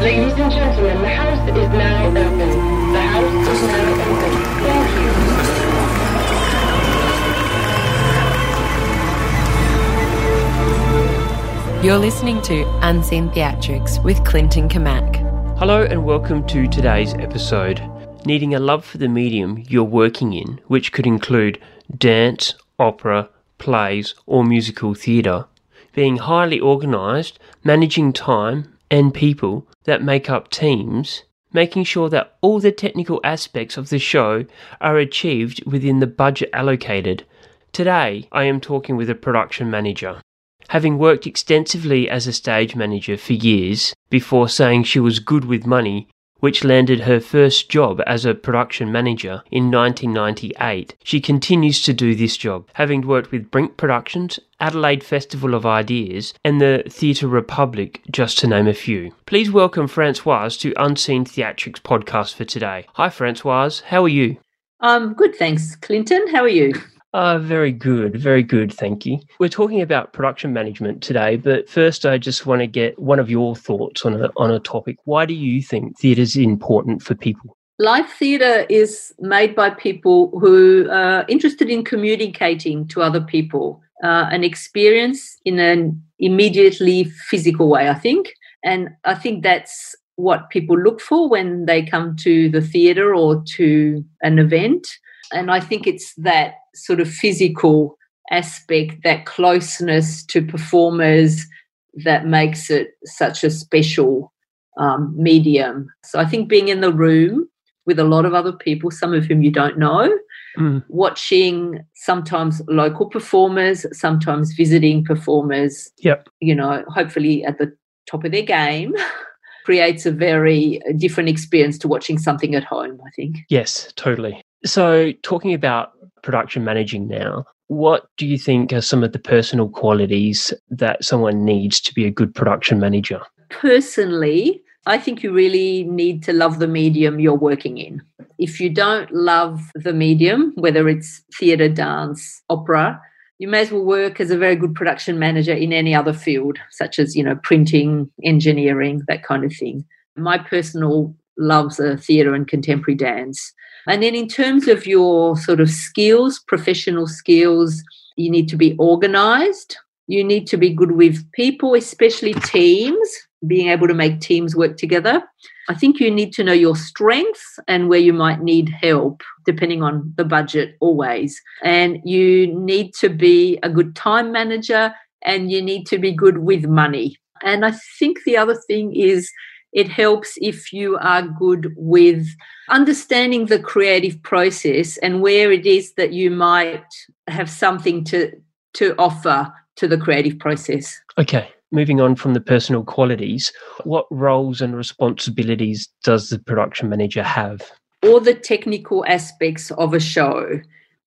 Ladies and gentlemen, the house is now open. The house is now open. Thank you. You're listening to Unseen Theatrics with Clinton Kamak. Hello and welcome to today's episode. Needing a love for the medium you're working in, which could include dance, opera, plays, or musical theatre. Being highly organised, managing time and people that make up teams, making sure that all the technical aspects of the show are achieved within the budget allocated. Today, I am talking with a production manager. Having worked extensively as a stage manager for years before saying she was good with money, which landed her first job as a production manager in 1998, she continues to do this job, having worked with Brink Productions, Adelaide Festival of Ideas, and the Theatre Republic, just to name a few. Please welcome Francoise to Unseen Theatrics podcast for today. Hi, Francoise. How are you? Um, good, thanks, Clinton. How are you? Uh, very good, very good, thank you. We're talking about production management today, but first I just want to get one of your thoughts on a, on a topic. Why do you think theatre is important for people? Live theatre is made by people who are interested in communicating to other people, uh, an experience in an immediately physical way, I think. And I think that's what people look for when they come to the theatre or to an event. And I think it's that sort of physical aspect, that closeness to performers that makes it such a special um, medium. So I think being in the room with a lot of other people, some of whom you don't know, Mm. watching sometimes local performers, sometimes visiting performers, Yep. you know, hopefully at the top of their game, creates a very different experience to watching something at home, I think. Yes, totally. So, talking about production managing now, what do you think are some of the personal qualities that someone needs to be a good production manager? Personally, I think you really need to love the medium you're working in. If you don't love the medium, whether it's theatre, dance, opera, you may as well work as a very good production manager in any other field, such as, you know, printing, engineering, that kind of thing. My personal loves are theatre and contemporary dance. And then in terms of your sort of skills, professional skills, you need to be organized. You need to be good with people, especially teams, being able to make teams work together. I think you need to know your strengths and where you might need help, depending on the budget, always. And you need to be a good time manager and you need to be good with money. And I think the other thing is it helps if you are good with understanding the creative process and where it is that you might have something to to offer to the creative process. Okay, moving on from the personal qualities, what roles and responsibilities does the production manager have? All the technical aspects of a show.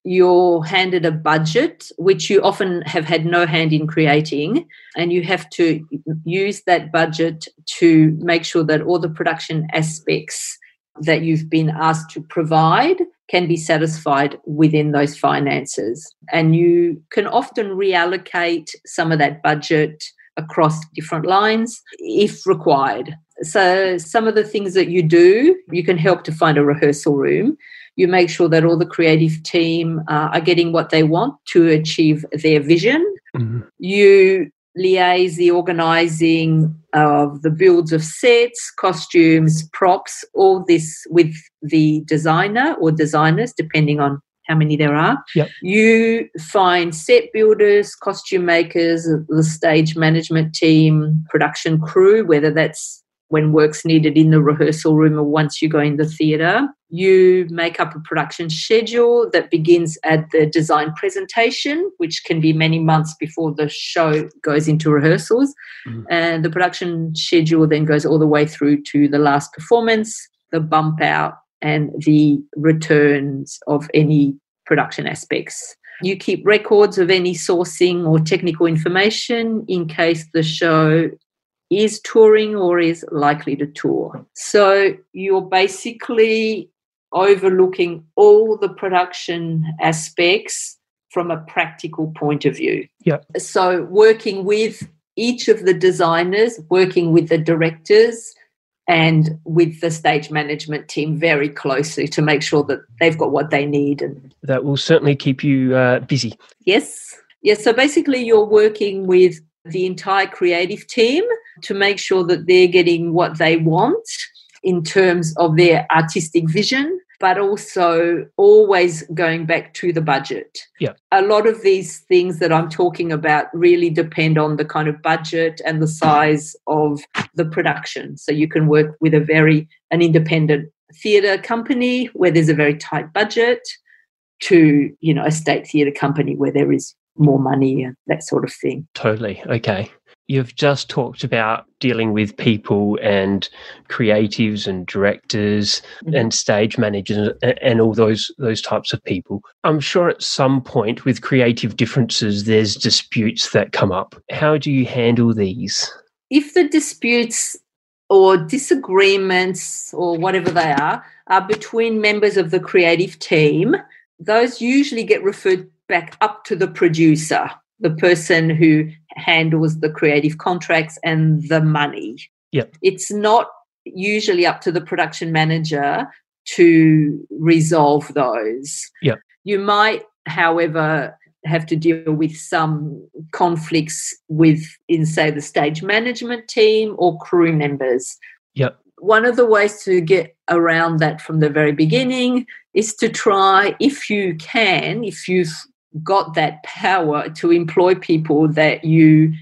You're handed a budget, which you often have had no hand in creating, and you have to use that budget to make sure that all the production aspects that you've been asked to provide can be satisfied within those finances. And you can often reallocate some of that budget across different lines if required. So, some of the things that you do, you can help to find a rehearsal room. You make sure that all the creative team uh, are getting what they want to achieve their vision. Mhm. You liaise the organising of the builds of sets, costumes, props, all this with the designer or designers, depending on how many there are. Yep. You find set builders, costume makers, the stage management team, production crew, whether that's when work's needed in the rehearsal room or once you go in the theatre. You make up a production schedule that begins at the design presentation, which can be many months before the show goes into rehearsals. Mhm. And the production schedule then goes all the way through to the last performance, the bump out, and the returns of any production aspects. You keep records of any sourcing or technical information in case the show is touring or is likely to tour. So you're basically overlooking all the production aspects from a practical point of view. Yep. So working with each of the designers, working with the directors, and with the stage management team very closely to make sure that they've got what they need. And That will certainly keep you uh, busy. yes, yes. So basically, you're working with the entire creative team to make sure that they're getting what they want in terms of their artistic vision, but also always going back to the budget. Yeah. A lot of these things that I'm talking about really depend on the kind of budget and the size of the production. So you can work with a very an independent theatre company where there's a very tight budget to, you know, a state theatre company where there is more money and that sort of thing. Totally. Okay. You've just talked about dealing with people and creatives and directors Mhm. and stage managers and, and all those those types of people. I'm sure at some point with creative differences there's disputes that come up. How do you handle these? if the disputes or disagreements or whatever they are are between members of the creative team, those usually get referred back up to the producer, the person who handles the creative contracts and the money. Yep. It's not usually up to the production manager to resolve those. Yep. You might, however, have to deal with some conflicts with in say the stage management team or crew members Yep. one of the ways to get around that from the very beginning is to try if you can if you've got that power to employ people that you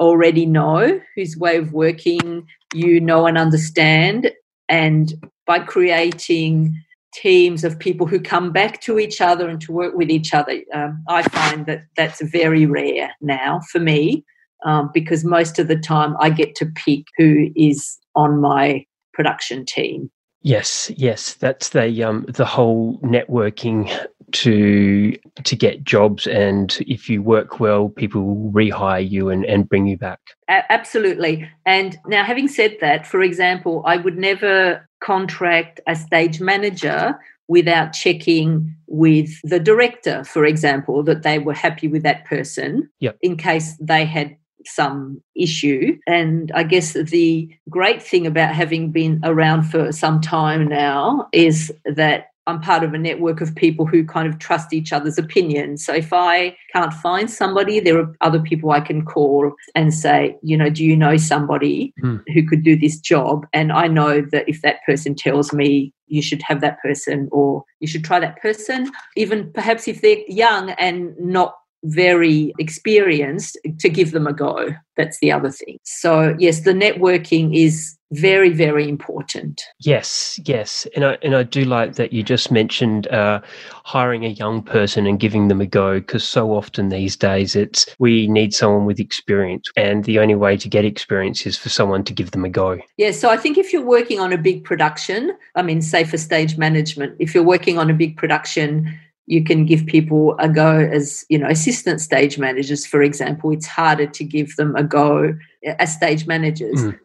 already know whose way of working you know and understand and by creating teams of people who come back to each other and to work with each other. Um, I find that that's very rare now for me um, because most of the time I get to pick who is on my production team. Yes, yes, that's the um the whole networking to to get jobs and if you work well people will rehire you and, and bring you back. A- absolutely. And now, having said that, for example, I would never contract a stage manager without checking with the director, for example, that they were happy with that person Yep. in case they had some issue. And I guess the great thing about having been around for some time now is that I'm part of a network of people who kind of trust each other's opinions. So if I can't find somebody, there are other people I can call and say, you know, do you know somebody Hmm. who could do this job? And I know that if that person tells me you should have that person or you should try that person, even perhaps if they're young and not very experienced to give them a go. That's the other thing. So yes the networking is very very important. Yes, yes, and I and I do like that you just mentioned uh, hiring a young person and giving them a go because so often these days it's we need someone with experience, and the only way to get experience is for someone to give them a go. Yeah, so I think if you're working on a big production, I mean, say for stage management, if you're working on a big production, you can give people a go as, you know, assistant stage managers, for example. It's harder to give them a go as stage managers. Mm.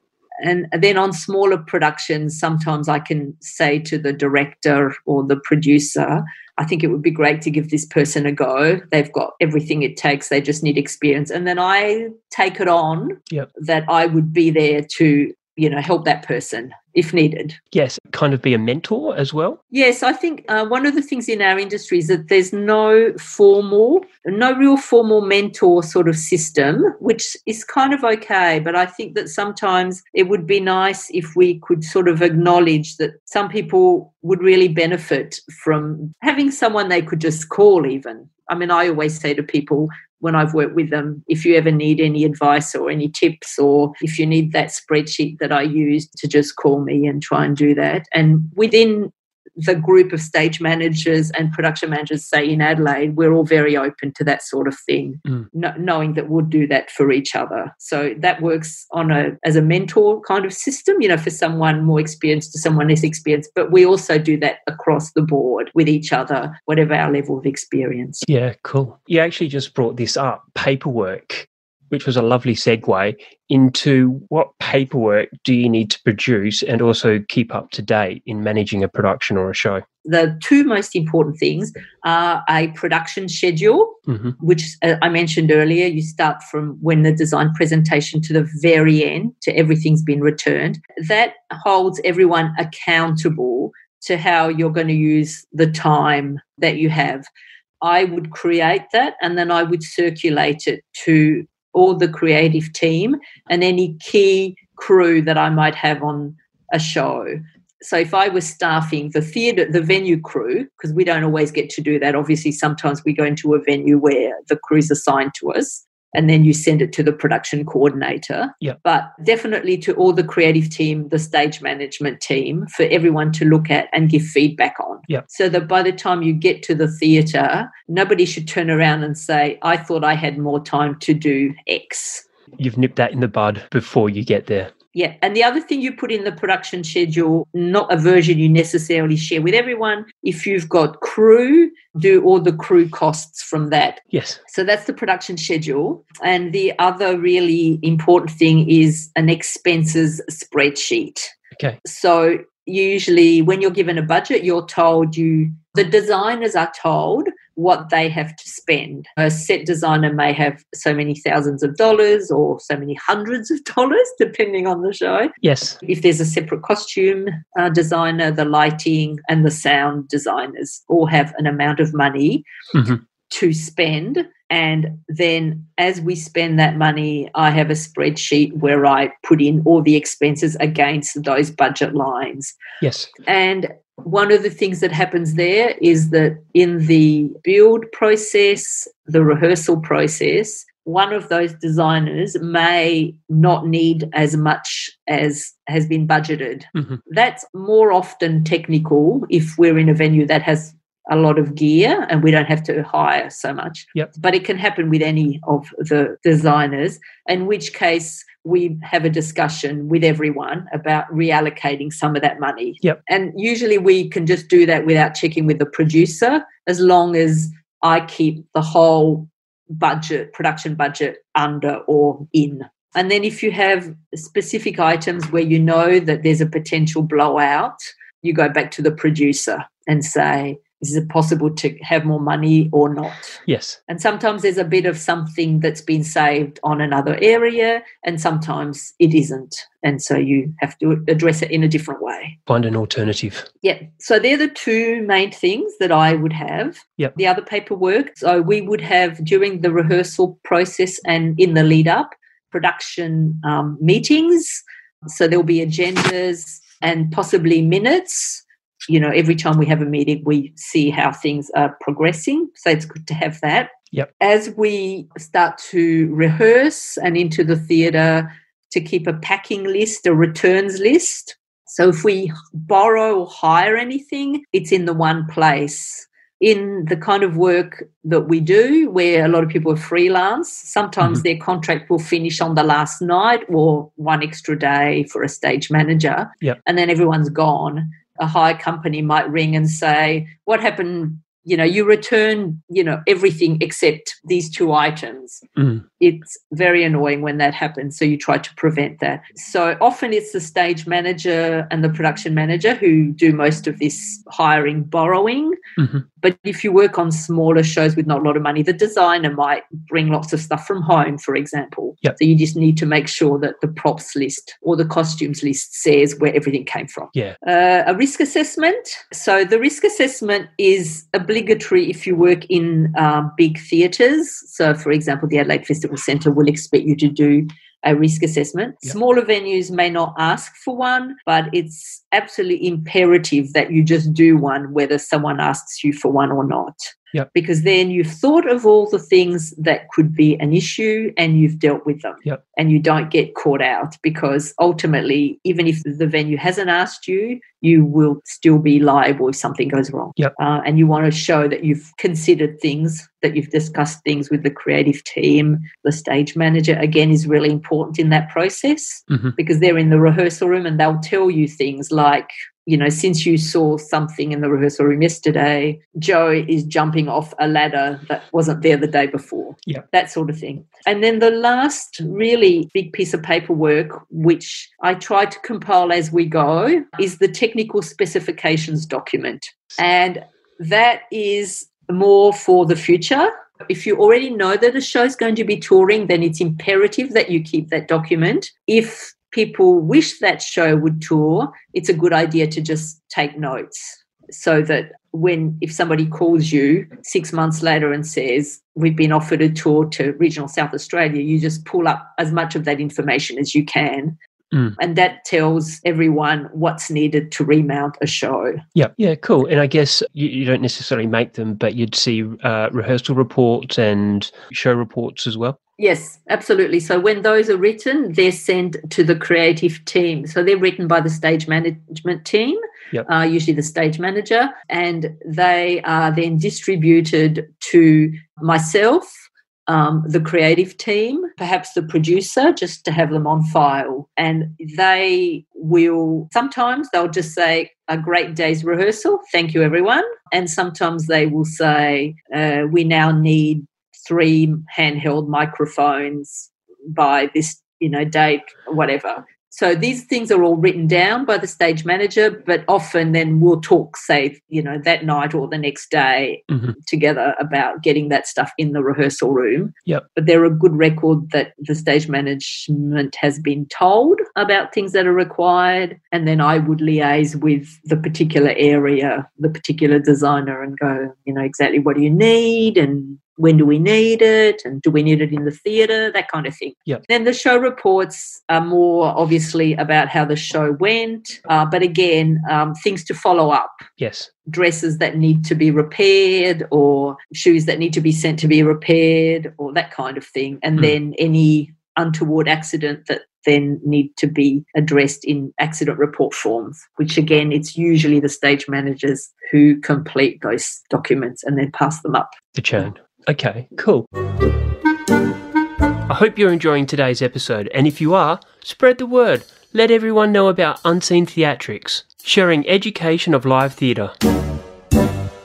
And then on smaller productions, sometimes I can say to the director or the producer, I think it would be great to give this person a go. They've got everything it takes, they just need experience. And then I take it on Yep. that I would be there to, you know, help that person if needed. Yes, kind of be a mentor as well. Yes, I think uh, one of the things in our industry is that there's no formal, no real formal mentor sort of system, which is kind of okay. But I think that sometimes it would be nice if we could sort of acknowledge that some people would really benefit from having someone they could just call, even. I mean, I always say to people, when I've worked with them, if you ever need any advice or any tips, or if you need that spreadsheet that I use to just call me and try and do that. And within the group of stage managers and production managers, say in Adelaide, we're all very open to that sort of thing, Mm. kno- knowing that we'll do that for each other. So that works on a as a mentor kind of system, you know, for someone more experienced to someone less experienced. But we also do that across the board with each other, whatever our level of experience. Yeah, cool. You actually just brought this up paperwork, which was a lovely segue into what paperwork do you need to produce and also keep up to date in managing a production or a show? the two most important things are a production schedule, hmm which uh, I mentioned earlier. You start from when the design presentation to the very end, to everything's been returned. That holds everyone accountable to how you're going to use the time that you have. I would create that and then I would circulate it to all the creative team and any key crew that I might have on a show. So if I was staffing the theatre, the venue crew, because we don't always get to do that. Obviously, sometimes we go into a venue where the crew's assigned to us, and then you send it to the production coordinator. Yep. But definitely to all the creative team, the stage management team, for everyone to look at and give feedback on. Yep. So that by the time you get to the theatre, nobody should turn around and say, I thought I had more time to do X. You've nipped that in the bud before you get there. Yeah. And the other thing you put in the production schedule, not a version you necessarily share with everyone. If you've got crew, do all the crew costs from that. Yes. So that's the production schedule. And the other really important thing is an expenses spreadsheet. Okay. So usually when you're given a budget, you're told you the designers are told what they have to spend. A set designer may have so many thousands of dollars or so many hundreds of dollars, depending on the show. Yes. If there's a separate costume uh, designer, the lighting and the sound designers all have an amount of money Mhm. To spend. And then as we spend that money, I have a spreadsheet where I put in all the expenses against those budget lines. Yes. And one of the things that happens there is that in the build process, the rehearsal process, one of those designers may not need as much as has been budgeted. Mhm. That's more often technical if we're in a venue that has a lot of gear and we don't have to hire so much. Yep. But it can happen with any of the designers, in which case we have a discussion with everyone about reallocating some of that money. Yep. And usually we can just do that without checking with the producer as long as I keep the whole budget, production budget under or in. And then if you have specific items where you know that there's a potential blowout, you go back to the producer and say, is it possible to have more money or not? Yes. And sometimes there's a bit of something that's been saved on another area, and sometimes it isn't. And so you have to address it in a different way. Find an alternative. Yeah. So they're the two main things that I would have. Yep. The other paperwork. So we would have during the rehearsal process and in the lead up production um, meetings. So there'll be agendas and possibly minutes. You know, every time we have a meeting, we see how things are progressing. So it's good to have that. Yep. As we start to rehearse and into the theatre, to keep a packing list, a returns list. So if we borrow or hire anything, it's in the one place. In the kind of work that we do, where a lot of people are freelance, sometimes Mhm. their contract will finish on the last night or one extra day for a stage manager, Yep. and then everyone's gone. A hire company might ring and say, What happened? You know, you return, you know, everything except these two items Mm. it's very annoying when that happens. So you try to prevent that. So often it's the stage manager and the production manager who do most of this hiring, borrowing. Mhm. But if you work on smaller shows with not a lot of money, the designer might bring lots of stuff from home, for example. Yep. So you just need to make sure that the props list or the costumes list says where everything came from. Yeah. Uh, a risk assessment. So the risk assessment is obligatory if you work in um, big theatres. So, for example, the Adelaide Festival Centre will expect you to do a risk assessment. Yep. Smaller venues may not ask for one, but it's absolutely imperative that you just do one, whether someone asks you for one or not. Yep. Because then you've thought of all the things that could be an issue and you've dealt with them. Yep. And you don't get caught out because ultimately, even if the venue hasn't asked you, you will still be liable if something goes wrong. Yep. Uh, and you want to show that you've considered things, that you've discussed things with the creative team. The stage manager, again, is really important in that process Mhm. because they're in the rehearsal room and they'll tell you things like, you know, since you saw something in the rehearsal room yesterday, Joe is jumping off a ladder that wasn't there the day before. Yeah. That sort of thing. And then the last really big piece of paperwork, which I try to compile as we go, is the technical specifications document. And that is more for the future. If you already know that a show is going to be touring, then it's imperative that you keep that document. If people wish that show would tour, it's a good idea to just take notes so that when if somebody calls you six months later and says we've been offered a tour to regional south australia you just pull up as much of that information as you can Mm. and that tells everyone what's needed to remount a show Yeah, yeah, cool. And I guess you, you don't necessarily make them, but you'd see uh, rehearsal reports and show reports as well. Yes, absolutely. So when those are written, they're sent to the creative team. So they're written by the stage management team, Yep. uh, usually the stage manager, and they are then distributed to myself, um, the creative team, perhaps the producer, just to have them on file. And they will sometimes they'll just say a great day's rehearsal, thank you everyone, and sometimes they will say uh, we now need three handheld microphones by this you know date whatever so these things are all written down by the stage manager but often then we'll talk say you know that night or the next day Mhm. together about getting that stuff in the rehearsal room Yep. but they're a good record that the stage management has been told about things that are required and then i would liaise with the particular area the particular designer and go you know exactly what do you need and when do we need it and do we need it in the theatre that kind of thing Yep. then the show reports are more obviously about how the show went uh, but again um, things to follow up Yes. dresses that need to be repaired or shoes that need to be sent to be repaired or that kind of thing and Mm. then any untoward accident that then need to be addressed in accident report forms which again it's usually the stage managers who complete those documents and then pass them up The churn. Okay, cool. I hope you're enjoying today's episode, and if you are, spread the word. Let everyone know about Unseen Theatrics, sharing education of live theatre.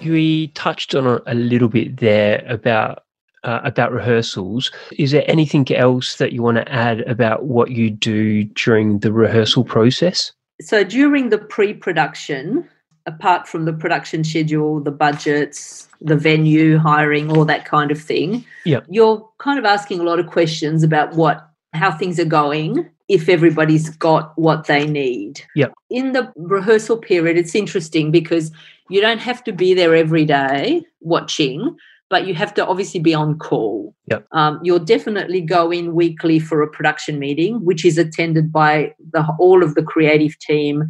We touched on a little bit there about uh, about rehearsals. Is there anything else that you want to add about what you do during the rehearsal process? so during the pre-production apart from the production schedule the budgets the venue hiring all that kind of thing Yep. you're kind of asking a lot of questions about what how things are going if everybody's got what they need Yep. in the rehearsal period it's interesting because you don't have to be there every day watching but you have to obviously be on call Yep. um, you'll definitely go in weekly for a production meeting, which is attended by the all of the creative team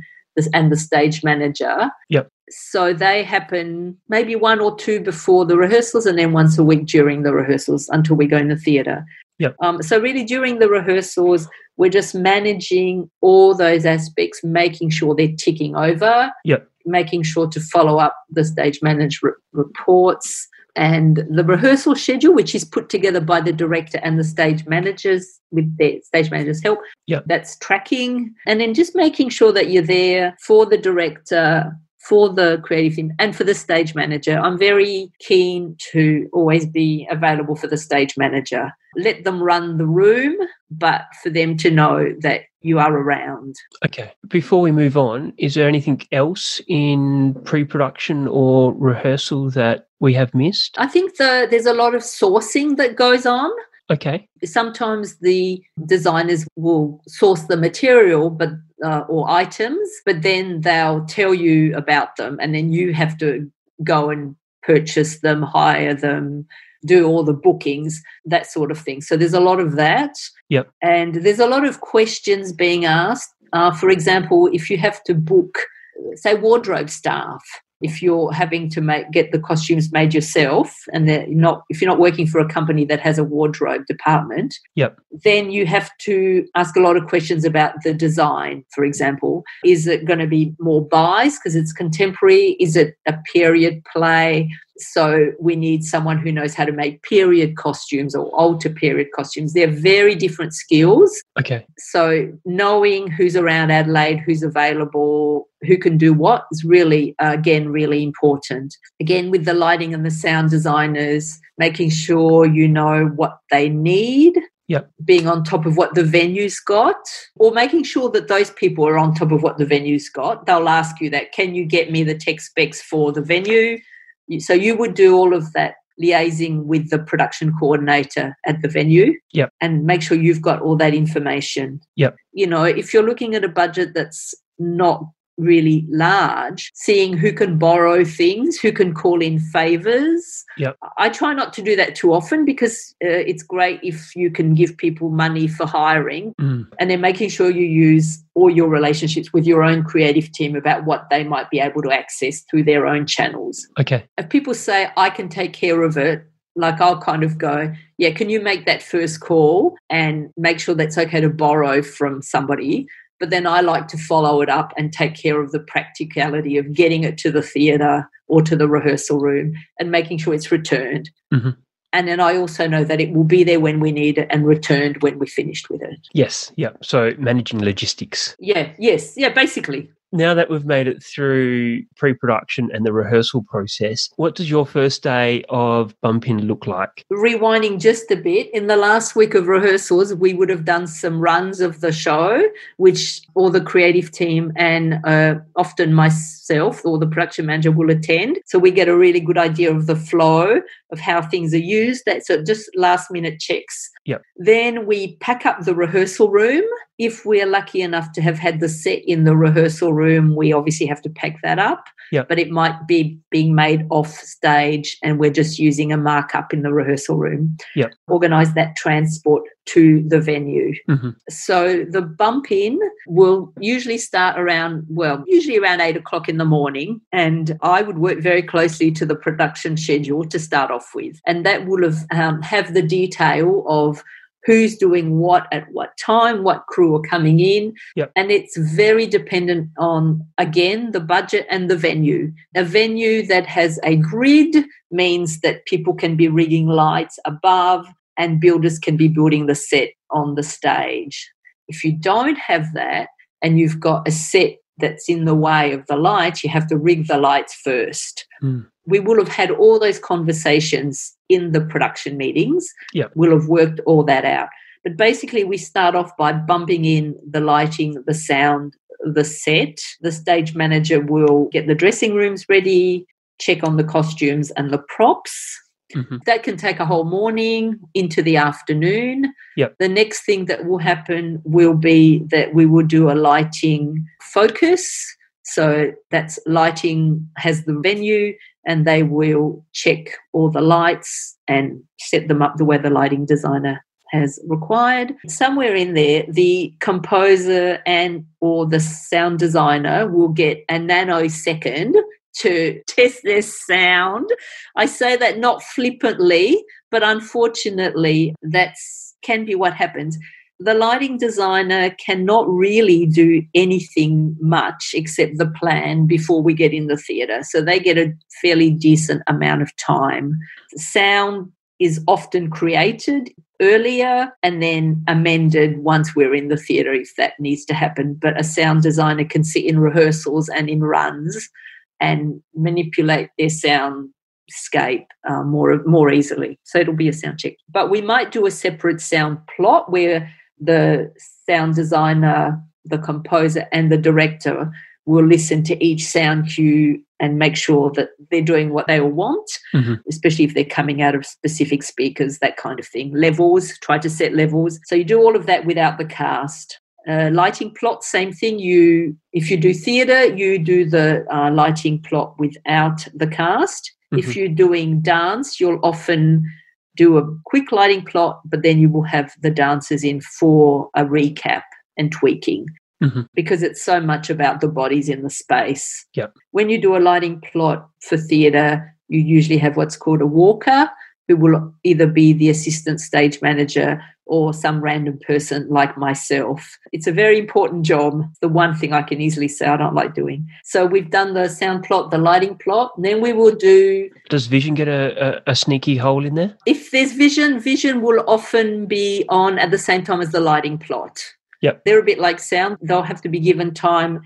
and the stage manager. Yep. So they happen maybe one or two before the rehearsals, and then once a week during the rehearsals until we go in the theatre. Yep. Um, so really, during the rehearsals, we're just managing all those aspects, making sure they're ticking over. Yep. Making sure to follow up the stage managed re- reports and the rehearsal schedule, which is put together by the director and the stage managers with their stage managers' help. Yep. That's tracking. And then just making sure that you're there for the director, for the creative team, and for the stage manager. I'm very keen to always be available for the stage manager. Let them run the room, but for them to know that you are around. Okay. Before we move on, is there anything else in pre production or rehearsal that we have missed? I think the, there's a lot of sourcing that goes on. Okay. sometimes the designers will source the material but uh, or items but then they'll tell you about them and then you have to go and purchase them hire them do all the bookings that sort of thing so there's a lot of that Yep. and there's a lot of questions being asked uh, for example if you have to book say wardrobe staff if you're having to make get the costumes made yourself and they're not if you're not working for a company that has a wardrobe department Yep. then you have to ask a lot of questions about the design for example. Is it going to be more buys because it's contemporary? Is it a period play so we need someone who knows how to make period costumes or alter period costumes they're very different skills Okay. so knowing who's around Adelaide, who's available, who can do what is really, uh, again, really important. Again, with the lighting and the sound designers, making sure you know what they need. Yep. Being on top of what the venue's got, or making sure that those people are on top of what the venue's got. They'll ask you that. Can you get me the tech specs for the venue? So you would do all of that liaising with the production coordinator at the venue Yep. and make sure you've got all that information. Yep. You know, if you're looking at a budget that's not really large, seeing who can borrow things, who can call in favors. Yep. I try not to do that too often because uh, it's great if you can give people money for hiring Mm. and then making sure you use all your relationships with your own creative team about what they might be able to access through their own channels. Okay. If people say, I can take care of it, like I'll kind of go, yeah, can you make that first call and make sure that's okay to borrow from somebody? But then I like to follow it up and take care of the practicality of getting it to the theatre or to the rehearsal room and making sure it's returned. Mhm. And then I also know that it will be there when we need it and returned when we're finished with it. Yes. Yep. So managing logistics. Yeah, yes, yeah, basically. Now that we've made it through pre-production and the rehearsal process, what does your first day of bump in look like? Rewinding just a bit, in the last week of rehearsals, we would have done some runs of the show, which all the creative team and uh, often myself or the production manager will attend. So we get a really good idea of the flow of how things are used. That's so just last minute checks. Yep. Then we pack up the rehearsal room. If we're lucky enough to have had the set in the rehearsal room, we obviously have to pack that up. Yep. But it might be being made off stage and we're just using a markup in the rehearsal room. Yep. Organize that transport to the venue. Mhm. So the bump in will usually start around, well, usually around eight o'clock in the morning. And I would work very closely to the production schedule to start off with. And that will have, um, have the detail of who's doing what at what time, what crew are coming in. Yep. And it's very dependent on, again, the budget and the venue. A venue that has a grid means that people can be rigging lights above and builders can be building the set on the stage. If you don't have that and you've got a set that's in the way of the lights, you have to rig the lights first. Mm. We will have had all those conversations in the production meetings. Yep. We'll have worked all that out. But basically, we start off by bumping in the lighting, the sound, the set. The stage manager will get the dressing rooms ready, check on the costumes and the props. Mhm. That can take a whole morning into the afternoon. Yep. The next thing that will happen will be that we will do a lighting focus. So that's lighting has the venue and they will check all the lights and set them up the way the lighting designer has required. Somewhere in there, the composer and or the sound designer will get a nanosecond to test their sound. I say that not flippantly, but unfortunately, that's can be what happens. The lighting designer cannot really do anything much except the plan before we get in the theatre. So they get a fairly decent amount of time. Sound is often created earlier and then amended once we're in the theatre if that needs to happen. But a sound designer can sit in rehearsals and in runs and manipulate their soundscape uh, more more easily. So it'll be a sound check. But we might do a separate sound plot where the sound designer, the composer, and the director will listen to each sound cue and make sure that they're doing what they all want, Mhm. especially if they're coming out of specific speakers, that kind of thing. Levels, try to set levels. So you do all of that without the cast. Uh, lighting plot, same thing. You, if you do theatre, you do the uh, lighting plot without the cast. If you're doing dance, you'll often do a quick lighting plot, but then you will have the dancers in for a recap and tweaking Mhm. because it's so much about the bodies in the space. Yep. When you do a lighting plot for theatre, you usually have what's called a walker, who will either be the assistant stage manager or some random person like myself. It's a very important job. The one thing I can easily say I don't like doing. So we've done the sound plot, the lighting plot, and then we will do Does Vision get a, a, a sneaky hole in there? if there's vision, vision will often be on at the same time as the lighting plot. Yep. They're a bit like sound. They'll have to be given time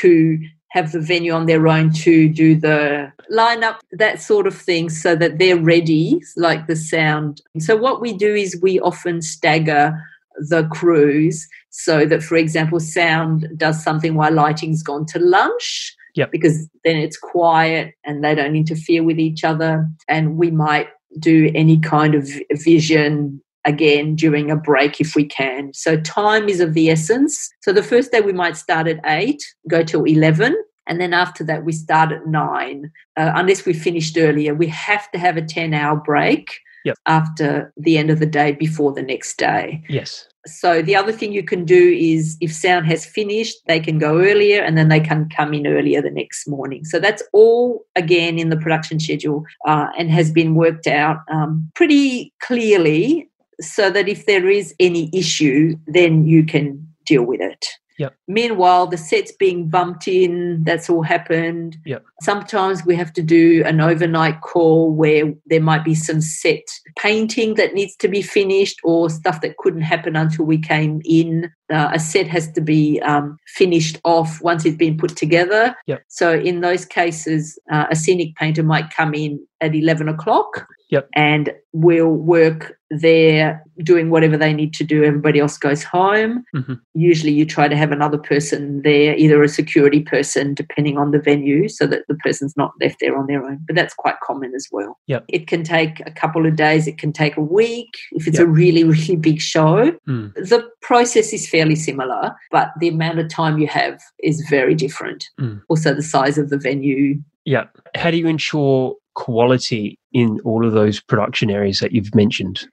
to have the venue on their own to do the lineup, that sort of thing, so that they're ready, like the sound. So, what we do is we often stagger the crews so that, for example, sound does something while lighting's gone to lunch. Yep. Because then it's quiet and they don't interfere with each other. And we might do any kind of vision again during a break if we can. So time is of the essence. So the first day we might start at 8, go till 11. And then after that, we start at nine, uh, unless we finished earlier. We have to have a 10 hour break Yep. after the end of the day before the next day. Yes. So the other thing you can do is if sound has finished, they can go earlier and then they can come in earlier the next morning. So that's all again in the production schedule uh, and has been worked out um, pretty clearly so that if there is any issue, then you can deal with it. Yep. Meanwhile, the set's being bumped in, that's all happened. Yep. Sometimes we have to do an overnight call where there might be some set painting that needs to be finished or stuff that couldn't happen until we came in. Uh, a set has to be um, finished off once it's been put together. Yep. So, in those cases, uh, a scenic painter might come in at 11 o'clock Yep. and we'll work there doing whatever they need to do. Everybody else goes home. Mhm. Usually, you try to have another person there, either a security person, depending on the venue, so that the person's not left there on their own. But that's quite common as well. Yep. It can take a couple of days, it can take a week if it's Yep. a really, really big show. Mm. The process is fairly similar, but the amount of time you have is very different. Mm. Also, the size of the venue. Yeah. How do you ensure quality in all of those production areas that you've mentioned?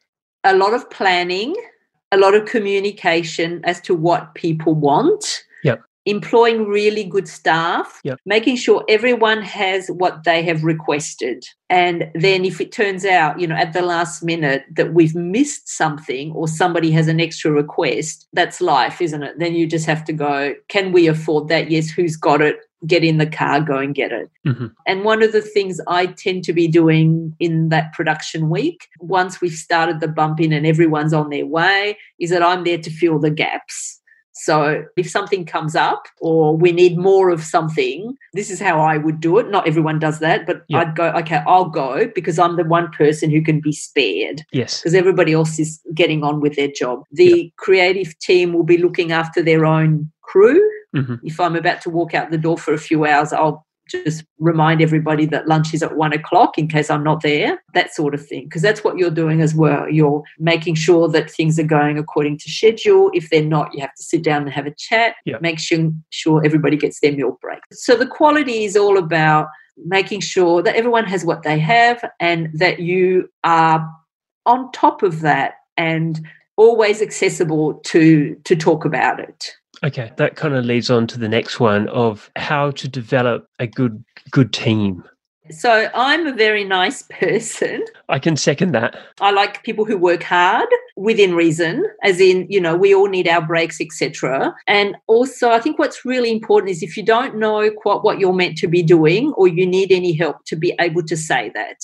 a lot of planning, a lot of communication as to what people want. Employing really good staff, Yep. making sure everyone has what they have requested. And then, if it turns out, you know, at the last minute that we've missed something or somebody has an extra request, that's life, isn't it? Then you just have to go, can we afford that? Yes, who's got it? Get in the car, go and get it. Mhm. And one of the things I tend to be doing in that production week, once we've started the bump in and everyone's on their way, is that I'm there to fill the gaps. So if something comes up or we need more of something, this is how I would do it. Not everyone does that, but Yeah. I'd go, okay, I'll go because I'm the one person who can be spared Yes. because everybody else is getting on with their job. The creative team will be looking after their own crew. Mhm. If I'm about to walk out the door for a few hours, I'll just remind everybody that lunch is at one o'clock in case I'm not there, that sort of thing. Because that's what you're doing as well. You're making sure that things are going according to schedule. If they're not, you have to sit down and have a chat, Yeah. make sure, sure everybody gets their meal break. So the quality is all about making sure that everyone has what they have and that you are on top of that and always accessible to to talk about it. Okay. That kind of leads on to the next one of how to develop a good good team. So I'm a very nice person. I can second that. I like people who work hard within reason, as in, you know, we all need our breaks, etc. And also, I think what's really important is if you don't know quite what you're meant to be doing or you need any help to be able to say that.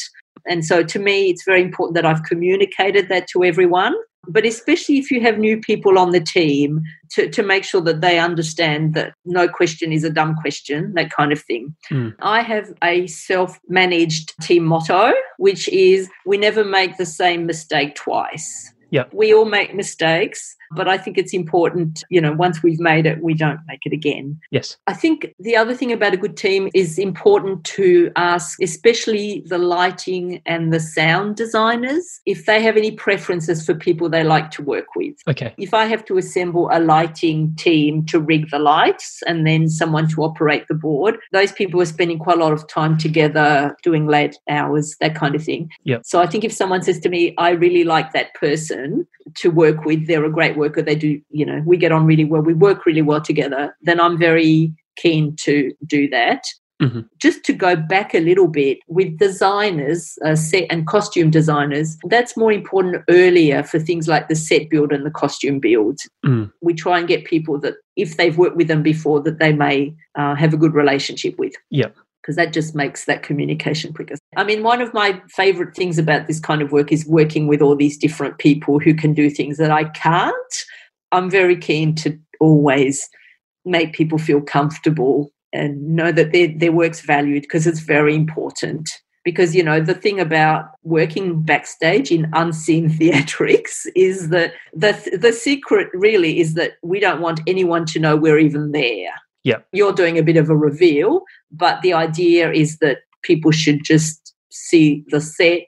And so to me, it's very important that I've communicated that to everyone. But especially if you have new people on the team, to, to make sure that they understand that no question is a dumb question, that kind of thing. Mm. I have a self managed team motto, which is we never make the same mistake twice. Yeah. We all make mistakes, but I think it's important, you know, once we've made it, we don't make it again. Yes. I think the other thing about a good team is important to ask, especially the lighting and the sound designers, if they have any preferences for people they like to work with. Okay. If I have to assemble a lighting team to rig the lights and then someone to operate the board, those people are spending quite a lot of time together doing late hours, that kind of thing. Yep. So I think if someone says to me, I really like that person to work with, they're a great worker, they do, you know, we get on really well, we work really well together, then I'm very keen to do that. Mhm. Just to go back a little bit with designers, uh, set and costume designers, that's more important earlier for things like the set build and the costume build. Mm. We try and get people that, if they've worked with them before, that they may uh, have a good relationship with Yep. Because that just makes that communication quicker. I mean, one of my favorite things about this kind of work is working with all these different people who can do things that I can't. I'm very keen to always make people feel comfortable and know that their, their work's valued because it's very important. Because, you know, the thing about working backstage in unseen theatrics is that the, the secret really is that we don't want anyone to know we're even there. Yeah. You're doing a bit of a reveal, but the idea is that people should just see the set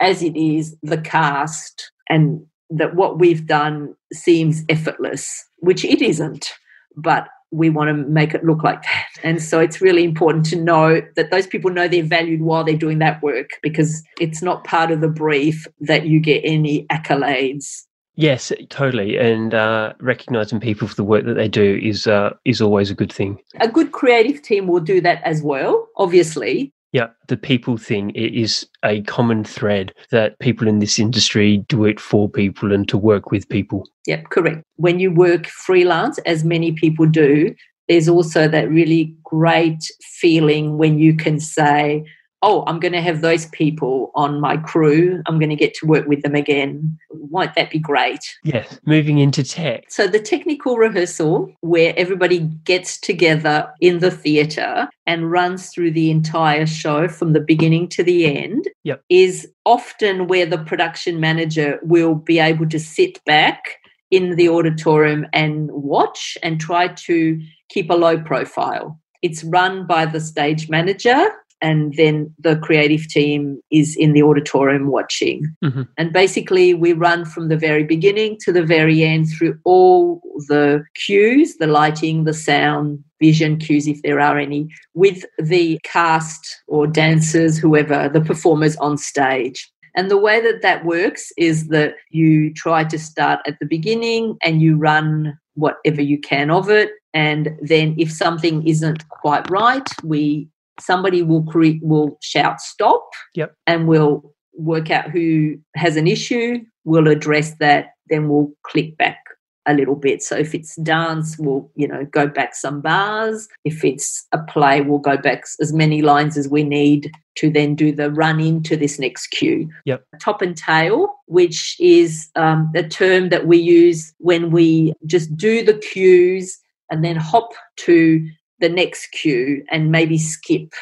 as it is, the cast, and that what we've done seems effortless, which it isn't. But we want to make it look like that. And so it's really important to know that those people know they're valued while they're doing that work because it's not part of the brief that you get any accolades. Yes, totally. And uh, recognizing people for the work that they do is uh, is always a good thing. A good creative team will do that as well, obviously. Yeah, the people thing it is a common thread that people in this industry do it for people and to work with people. Yep, correct. When you work freelance, as many people do, there's also that really great feeling when you can say, oh, I'm going to have those people on my crew. I'm going to get to work with them again. Won't that be great? Yes. Moving into tech. So, the technical rehearsal, where everybody gets together in the theatre and runs through the entire show from the beginning to the end, Yep. is often where the production manager will be able to sit back in the auditorium and watch and try to keep a low profile. It's run by the stage manager and then the creative team is in the auditorium watching. Mhm. And basically, we run from the very beginning to the very end through all the cues the lighting, the sound, vision cues, if there are any, with the cast or dancers, whoever, the performers on stage. And the way that that works is that you try to start at the beginning and you run whatever you can of it. And then if something isn't quite right, we somebody will create will shout stop Yep. and we'll work out who has an issue we'll address that then we'll click back a little bit so if it's dance we'll you know go back some bars if it's a play we'll go back as many lines as we need to then do the run into this next cue Yep. top and tail which is um, a term that we use when we just do the cues and then hop to the next cue and maybe skip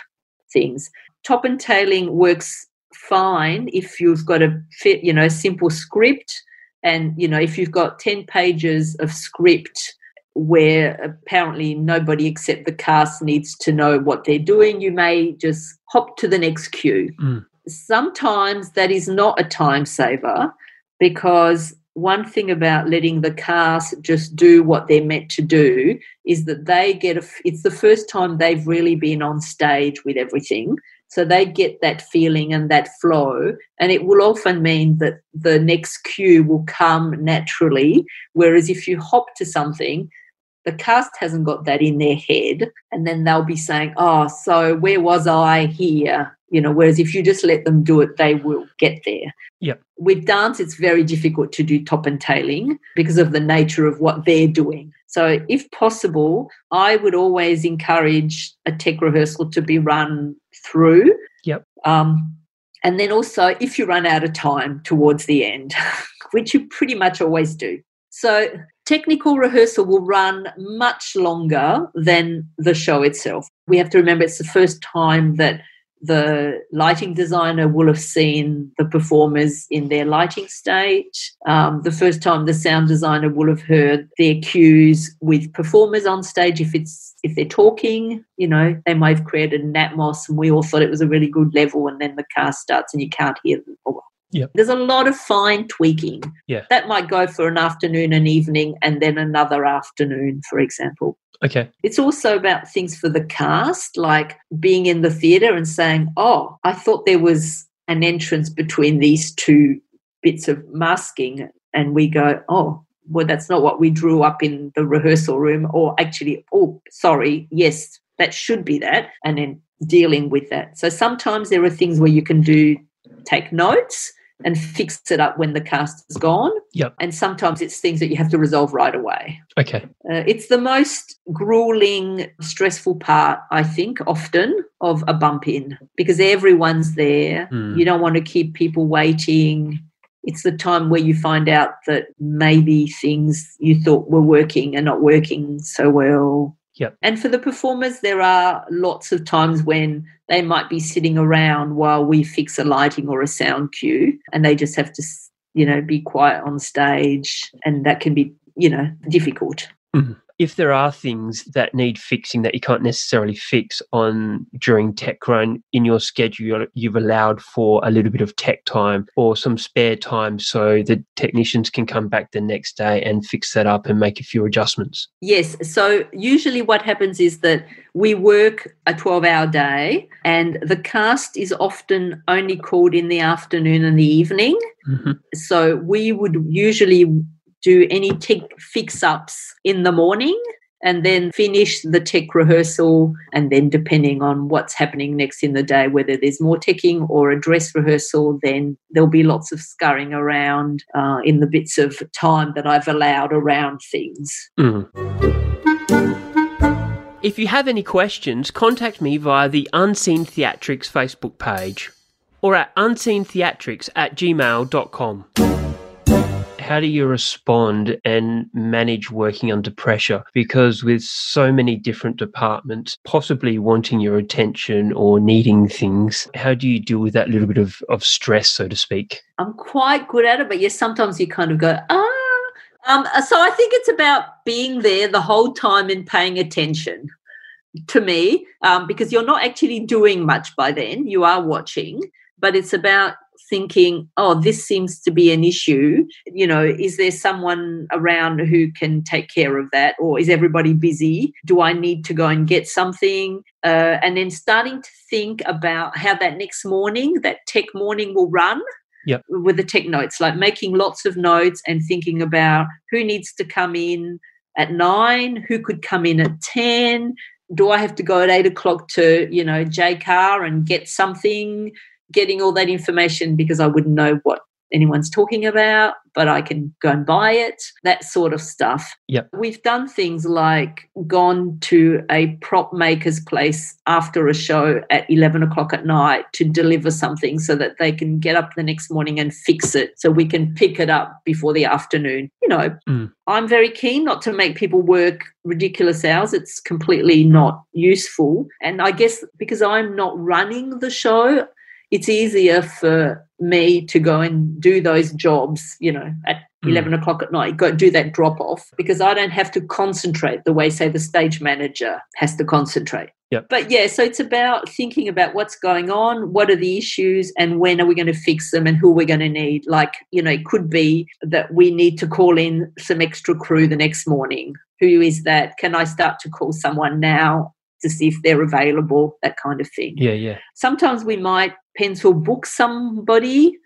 things. Top and tailing works fine if you've got a fit, you know, simple script and you know, if you've got 10 pages of script where apparently nobody except the cast needs to know what they're doing, you may just hop to the next cue. Mm. Sometimes that is not a time saver because one thing about letting the cast just do what they're meant to do is that they get a it's the first time they've really been on stage with everything. So they get that feeling and that flow. And it will often mean that the next cue will come naturally. Whereas if you hop to something the cast hasn't got that in their head. And then they'll be saying oh so where was i here you know whereas if you just let them do it they will get there. Yep. with dance it's very difficult to do top and tailing because of the nature of what they're doing. So if possible i would always encourage a tech rehearsal to be run through. Yep. um, and then also if you run out of time towards the end which you pretty much always do. So technical rehearsal will run much longer than the show itself. We have to remember it's the first time that the lighting designer will have seen the performers in their lighting state. Um, the first time the sound designer will have heard their cues with performers on stage. If it's if they're talking, you know, they might have created an atmos, and we all thought it was a really good level, and then the cast starts and you can't hear them. Yep. There's a lot of fine tweaking. Yeah. That might go for an afternoon, an evening, and then another afternoon, for example. Okay. It's also about things for the cast, like being in the theatre and saying, Oh, I thought there was an entrance between these two bits of masking. And we go, Oh, well, that's not what we drew up in the rehearsal room. Or actually, oh, sorry, yes, that should be that. And then dealing with that. So sometimes there are things where you can do take notes and fix it up when the cast is gone. Yep. And sometimes it's things that you have to resolve right away. Okay. Uh, it's the most grueling, stressful part, I think, often of a bump in because everyone's there. Hmm. You don't want to keep people waiting. It's the time where you find out that maybe things you thought were working are not working so well. Yep. And for the performers, there are lots of times when they might be sitting around while we fix a lighting or a sound cue, and they just have to, you know, be quiet on stage, and that can be, you know, difficult. Mm-hmm. If there are things that need fixing that you can't necessarily fix on during tech run in your schedule, you've allowed for a little bit of tech time or some spare time so the technicians can come back the next day and fix that up and make a few adjustments. Yes. So usually what happens is that we work a 12 hour day and the cast is often only called in the afternoon and the evening. Mhm. So we would usually do any tech fix ups in the morning and then finish the tech rehearsal. And then, depending on what's happening next in the day, whether there's more teching or a dress rehearsal, then there'll be lots of scurrying around uh, in the bits of time that I've allowed around things. Mm. If you have any questions, contact me via the Unseen Theatrics Facebook page or at unseentheatrics at gmail.com. How do you respond and manage working under pressure? Because with so many different departments possibly wanting your attention or needing things, how do you deal with that little bit of, of stress, so to speak? I'm quite good at it, but yes, sometimes you kind of go, ah. Um, so I think it's about being there the whole time and paying attention to me, um, because you're not actually doing much by then. You are watching, but it's about thinking, oh, this seems to be an issue. You know, is there someone around who can take care of that? Or is everybody busy? Do I need to go and get something? Uh, and then starting to think about how that next morning, that tech morning will run with the tech notes, like making lots of notes and thinking about who needs to come in at nine, who could come in at 10. Do I have to go at eight o'clock to, you know, Jaycar and get something? Getting all that information because I wouldn't know what anyone's talking about, but I can go and buy it, that sort of stuff. Yep. We've done things like gone to a prop maker's place after a show at 11 o'clock at night to deliver something so that they can get up the next morning and fix it so we can pick it up before the afternoon. You know, Mm. I'm very keen not to make people work ridiculous hours. It's completely not useful. And I guess because I'm not running the show, it's easier for me to go and do those jobs, you know, at Mm. 11 o'clock at night, go do that drop off because I don't have to concentrate the way, say, the stage manager has to concentrate. Yep. But yeah, so it's about thinking about what's going on, what are the issues, and when are we going to fix them and who we're going to need. Like, you know, it could be that we need to call in some extra crew the next morning. Who is that? Can I start to call someone now to see if they're available? That kind of thing Yeah, yeah. sometimes we might pencil book somebody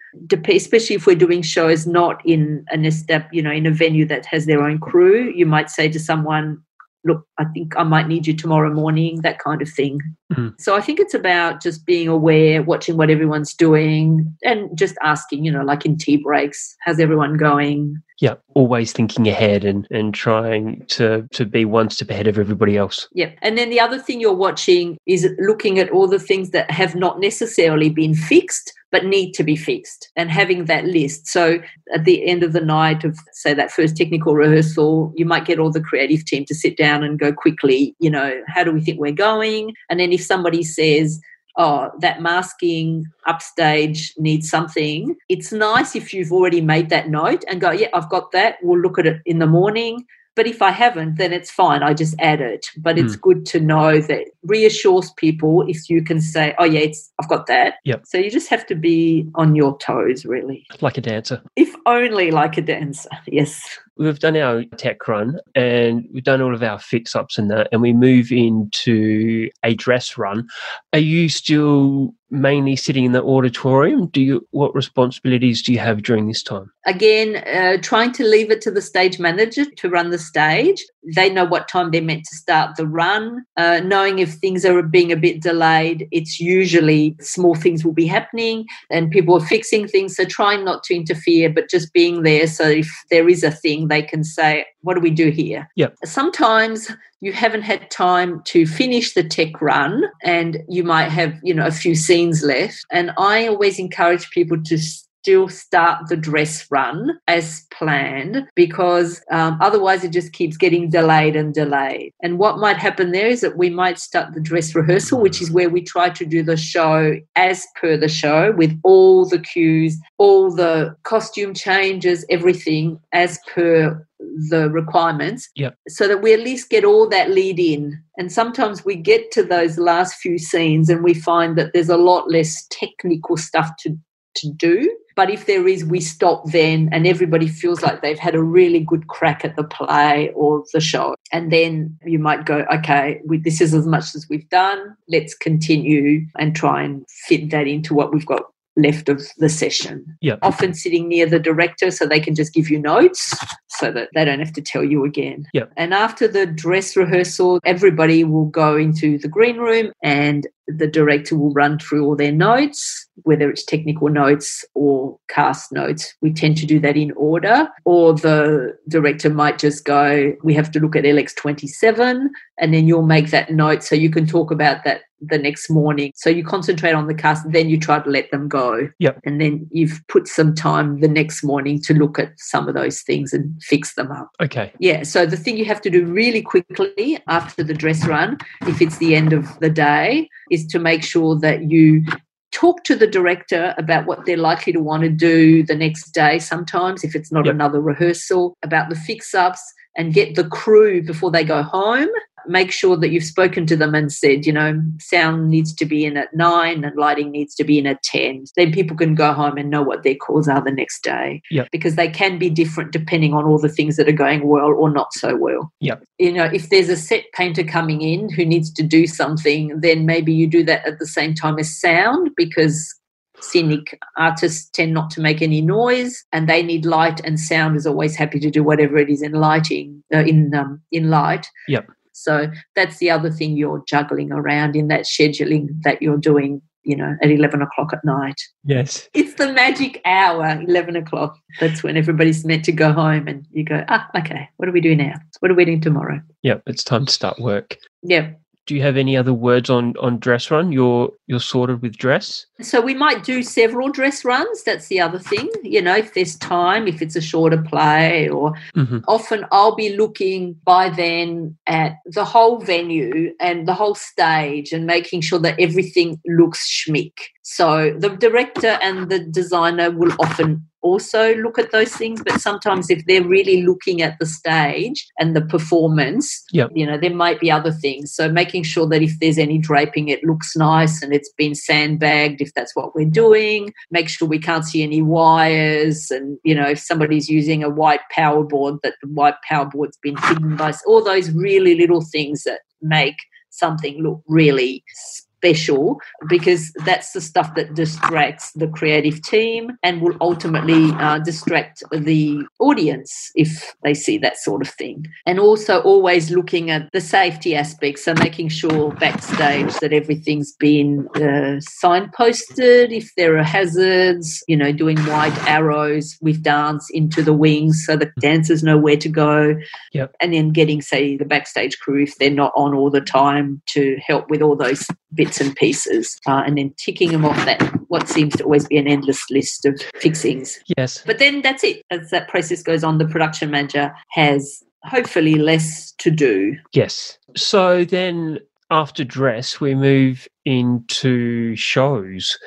especially if we're doing shows not in an estep you know in a venue that has their own crew. You might say to someone look i think i might need you tomorrow morning that kind of thing. Mhm. so i think it's about just being aware watching what everyone's doing and just asking you know like in tea breaks how's everyone going Yeah. Always thinking ahead and, and trying to, to be one step ahead of everybody else. Yeah, And then the other thing you're watching is looking at all the things that have not necessarily been fixed but need to be fixed and having that list. So at the end of the night of say that first technical rehearsal, you might get all the creative team to sit down and go quickly, you know, how do we think we're going? And then if somebody says, oh, that masking upstage needs something. It's nice if you've already made that note and go, yeah, I've got that. We'll look at it in the morning. But if I haven't, then it's fine. I just add it. But it's hmm. good to know that reassures people if you can say, oh, yeah, it's, I've got that. Yep. So you just have to be on your toes, really. Like a dancer. If only like a dancer. Yes. We've done our tech run and we've done all of our fix ups and that, and we move into a dress run. Are you still mainly sitting in the auditorium? Do you what responsibilities do you have during this time? again uh, trying to leave it to the stage manager to run the stage they know what time they're meant to start the run. Uh, knowing if things are being a bit delayed it's usually small things will be happening and people are fixing things. So trying not to interfere but just being there. So if there is a thing they can say what do we do here? Yep. sometimes you haven't had time to finish the tech run and you might have you know a few scenes left. And i always encourage people to still start the dress run as planned because um, otherwise it just keeps getting delayed and delayed. And what might happen there is that we might start the dress rehearsal, which is where we try to do the show as per the show with all the cues, all the costume changes, everything as per the requirements Yep. so that we at least get all that lead in and sometimes we get to those last few scenes and we find that there's a lot less technical stuff to to do but if there is we stop then and everybody feels like they've had a really good crack at the play or the show and then you might go okay we, this is as much as we've done let's continue and try and fit that into what we've got left of the session Yep. often sitting near the director so they can just give you notes so that they don't have to tell you again. Yep. And after the dress rehearsal, everybody will go into the green room and the director will run through all their notes, whether it's technical notes or cast notes. We tend to do that in order. Or the director might just go, We have to look at LX27, and then you'll make that note so you can talk about that the next morning. So you concentrate on the cast, then you try to let them go. Yep. And then you've put some time the next morning to look at some of those things and fix them up. Okay. Yeah. So the thing you have to do really quickly after the dress run, if it's the end of the day, is to make sure that you talk to the director about what they're likely to want to do the next day sometimes if it's not Yep. another rehearsal about the fix ups and get the crew before they go home make sure that you've spoken to them and said you know sound needs to be in at 9 and lighting needs to be in at 10 then people can go home and know what their calls are the next day Yep. because they can be different depending on all the things that are going well or not so well Yep. you know if there's a set painter coming in who needs to do something then maybe you do that at the same time as sound because scenic artists tend not to make any noise and they need light and sound is always happy to do whatever it is in lighting uh, in um, in light Yep. so that's the other thing you're juggling around in that scheduling that you're doing you know at 11 o'clock at night Yes. it's the magic hour 11 o'clock that's when everybody's meant to go home and you go ah okay what do we do now what are we doing tomorrow Yep. It's time to start work. yeah Do you have any other words on on dress run? You're you're sorted with dress. So we might do several dress runs. That's the other thing. You know, if there's time, if it's a shorter play, or hmm often I'll be looking by then at the whole venue and the whole stage and making sure that everything looks schmick. So the director and the designer will often also look at those things, but sometimes if they're really looking at the stage and the performance, Yep. you know, there might be other things. So making sure that if there's any draping, it looks nice and it's been sandbagged if that's what we're doing. Make sure we can't see any wires and, you know, if somebody's using a white power board, that the white power board's been hidden by all those really little things that make something look really special because that's the stuff that distracts the creative team and will ultimately uh, distract the audience if they see that sort of thing. And also always looking at the safety aspects, so making sure backstage that everything's been uh, signposted, if there are hazards, you know, doing white arrows with dance into the wings so the dancers know where to go. Yep. And then getting, say, the backstage crew, if they're not on all the time, to help with all those bits and pieces, uh, and then ticking them off that what seems to always be an endless list of fixings. Yes. But then that's it. As that process goes on, the production manager has hopefully less to do. Yes. So then after dress, we move into shows.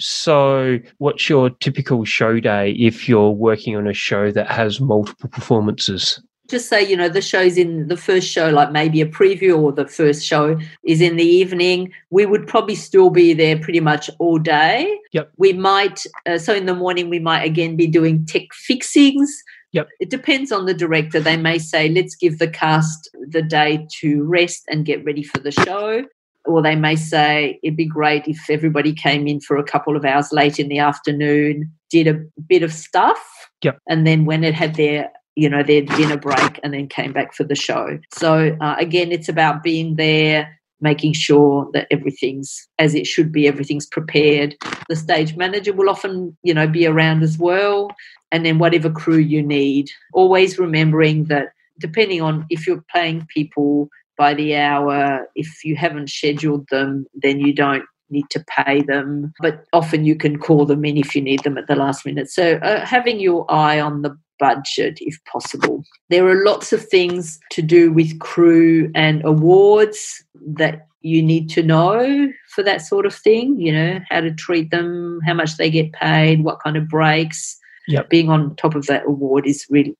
So, what's your typical show day if you're working on a show that has multiple performances? Just say, you know, the show's in the first show, like maybe a preview, or the first show is in the evening. We would probably still be there pretty much all day. Yep. We might, uh, so in the morning, we might again be doing tech fixings. Yep. It depends on the director. They may say, let's give the cast the day to rest and get ready for the show. Or they may say, it'd be great if everybody came in for a couple of hours late in the afternoon, did a bit of stuff. Yep. And then when it had their you know their dinner break and then came back for the show. So uh, again it's about being there making sure that everything's as it should be everything's prepared. The stage manager will often you know be around as well. And then whatever crew you need always remembering that depending on if you're paying people by the hour if you haven't scheduled them then you don't need to pay them, but often you can call them in if you need them at the last minute. So uh, having your eye on the budget if possible. There are lots of things to do with crew and awards that you need to know for that sort of thing, you know, how to treat them, how much they get paid, what kind of breaks. Yep. Being on top of that award is really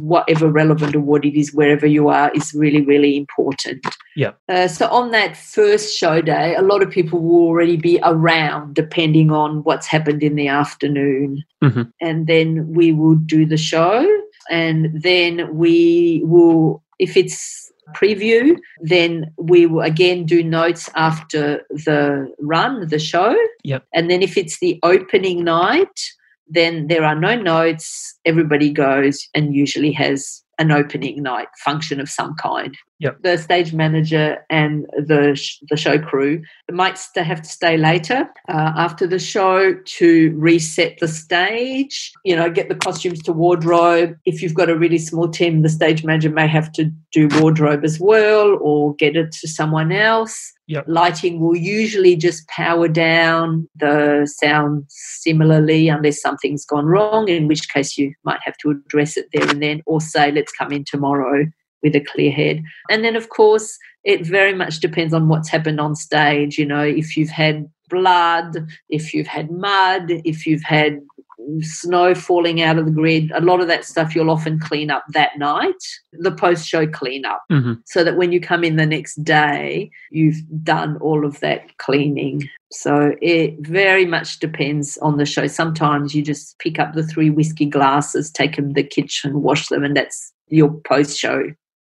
whatever relevant award it is, wherever you are, is really, really important. Yeah. Uh, so on that first show day, a lot of people will already be around, depending on what's happened in the afternoon, Mhm. and then we will do the show, and then we will, if it's preview, then we will again do notes after the run, the show. Yep. And then if it's the opening night, then there are no notes. Everybody goes and usually has an opening night function of some kind. Yep. The stage manager and the sh- the show crew might st- have to stay later uh, after the show to reset the stage. You know, get the costumes to wardrobe. If you've got a really small team, the stage manager may have to do wardrobe as well, or get it to someone else. Yep. Lighting will usually just power down the sound similarly, unless something's gone wrong, in which case you might have to address it there and then, or say, let's come in tomorrow with a clear head. And then, of course, it very much depends on what's happened on stage. You know, if you've had blood, if you've had mud, if you've had snow falling out of the grid, a lot of that stuff you'll often clean up that night, the post show cleanup, hmm so that when you come in the next day, you've done all of that cleaning. So it very much depends on the show. Sometimes you just pick up the three whiskey glasses, take them to the kitchen, wash them, and that's your post show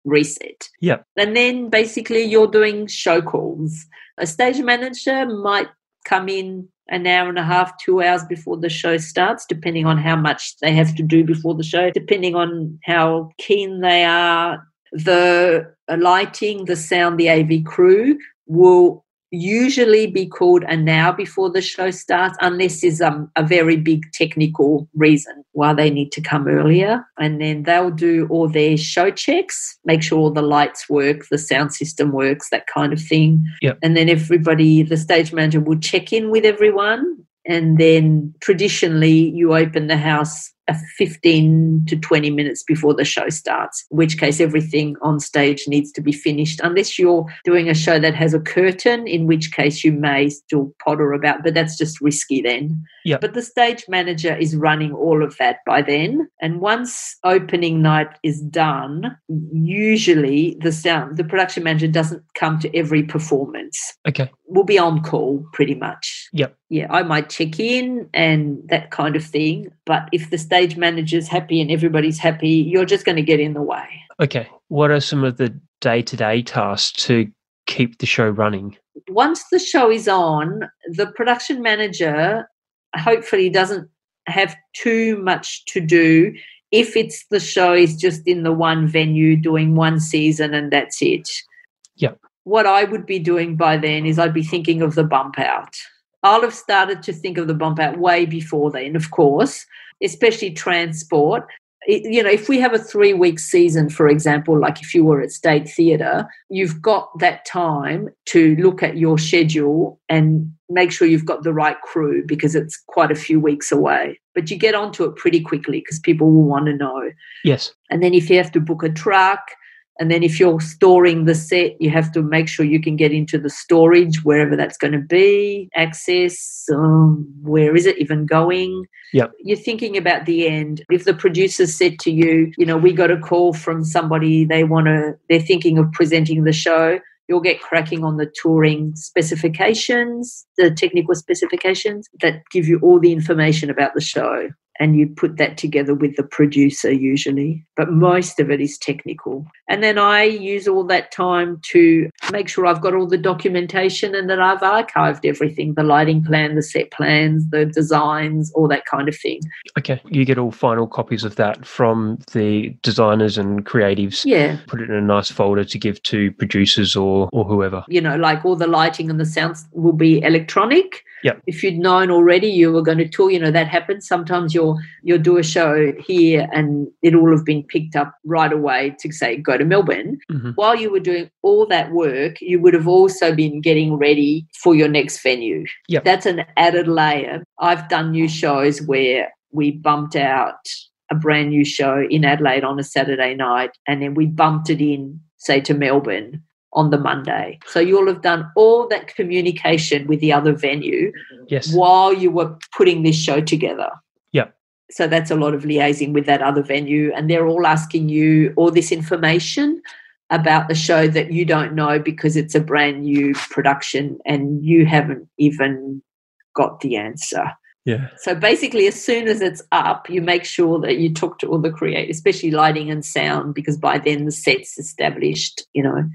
reset. Yeah. And then basically you're doing show calls. A stage manager might come in an hour and a half, two hours before the show starts, depending on how much they have to do before the show, depending on how keen they are. The lighting, the sound, the AV crew will usually be called an hour before the show starts, unless there's um, a very big technical reason why they need to come earlier. And then they'll do all their show checks, make sure all the lights work, the sound system works, that kind of thing. Yep. And then everybody, the stage manager will check in with everyone. And then traditionally, you open the house a 15 to 20 minutes before the show starts, in which case everything on stage needs to be finished, unless you're doing a show that has a curtain, in which case you may still potter about, but that's just risky then. Yep. But the stage manager is running all of that by then. And once opening night is done, usually the sound, the production manager doesn't come to every performance Okay. We'll be on call pretty much. Yep. Yeah, I might check in and that kind of thing. But if the stage manager's happy and everybody's happy, you're just going to get in the way. Okay. What are some of the day to day tasks to keep the show running? Once the show is on, the production manager hopefully doesn't have too much to do if it's the show is just in the one venue doing one season and that's it. Yep. What I would be doing by then is I'd be thinking of the bump out. I'll have started to think of the bump out way before then, of course, especially transport. It- you know, if we have a three week season, for example, like if you were at State Theatre, you've got that time to look at your schedule and make sure you've got the right crew because it's quite a few weeks away. But you get onto it pretty quickly because people will want to know. Yes. And then if you have to book a truck, and then if you're storing the set, you have to make sure you can get into the storage wherever that's going to be, access, um, where is it even going? Yep. You're thinking about the end. If the producer said to you, you know, we got a call from somebody, they want to, they're thinking of presenting the show, you'll get cracking on the touring specifications, the technical specifications that give you all the information about the show. And you put that together with the producer usually, but most of it is technical. And then I use all that time to make sure I've got all the documentation and that I've archived everything the lighting plan, the set plans, the designs, all that kind of thing. Okay. You get all final copies of that from the designers and creatives. Yeah. Put it in a nice folder to give to producers or, or whoever. you know, like all the lighting and the sounds will be electronic. Yep. If you'd known already you were going to tour, you know that happens. Sometimes you'll you'll do a show here and it'll have been picked up right away to say go to Melbourne. Mhm. While you were doing all that work, you would have also been getting ready for your next venue. Yep. That's an added layer. I've done new shows where we bumped out a brand new show in Adelaide on a Saturday night and then we bumped it in, say, to Melbourne on the Monday. So you'll have done all that communication with the other venue Yes. while you were putting this show together. Yeah. So that's a lot of liaising with that other venue, and they're all asking you all this information about the show that you don't know because it's a brand new production and you haven't even got the answer. Yeah. So basically, as soon as it's up, you make sure that you talk to all the creators, especially lighting and sound, because by then the set's established, you know.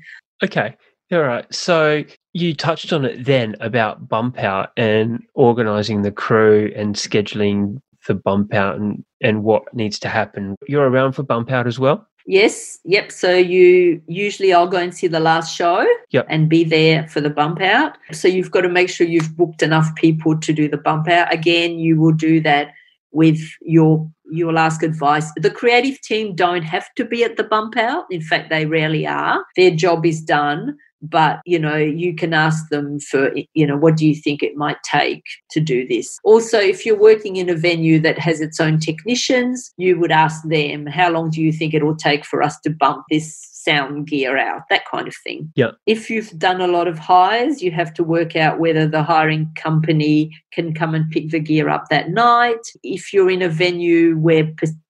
Okay. All right. So you touched on it then about bump out and organizing the crew and scheduling the bump out and, and what needs to happen. You're around for bump out as well? Yes, yep. So you usually I'll go and see the last show Yep. and be there for the bump out. So you've got to make sure you've booked enough people to do the bump out. Again, you will do that with your you'll ask advice. The creative team don't have to be at the bump out. In fact, they rarely are. Their job is done. But you know, you can ask them for you know, what do you think it might take to do this? Also, if you're working in a venue that has its own technicians, you would ask them, how long do you think it will take for us to bump this sound gear out? That kind of thing. Yeah. If you've done a lot of hires, you have to work out whether the hiring company can come and pick the gear up that night. If you're in a venue where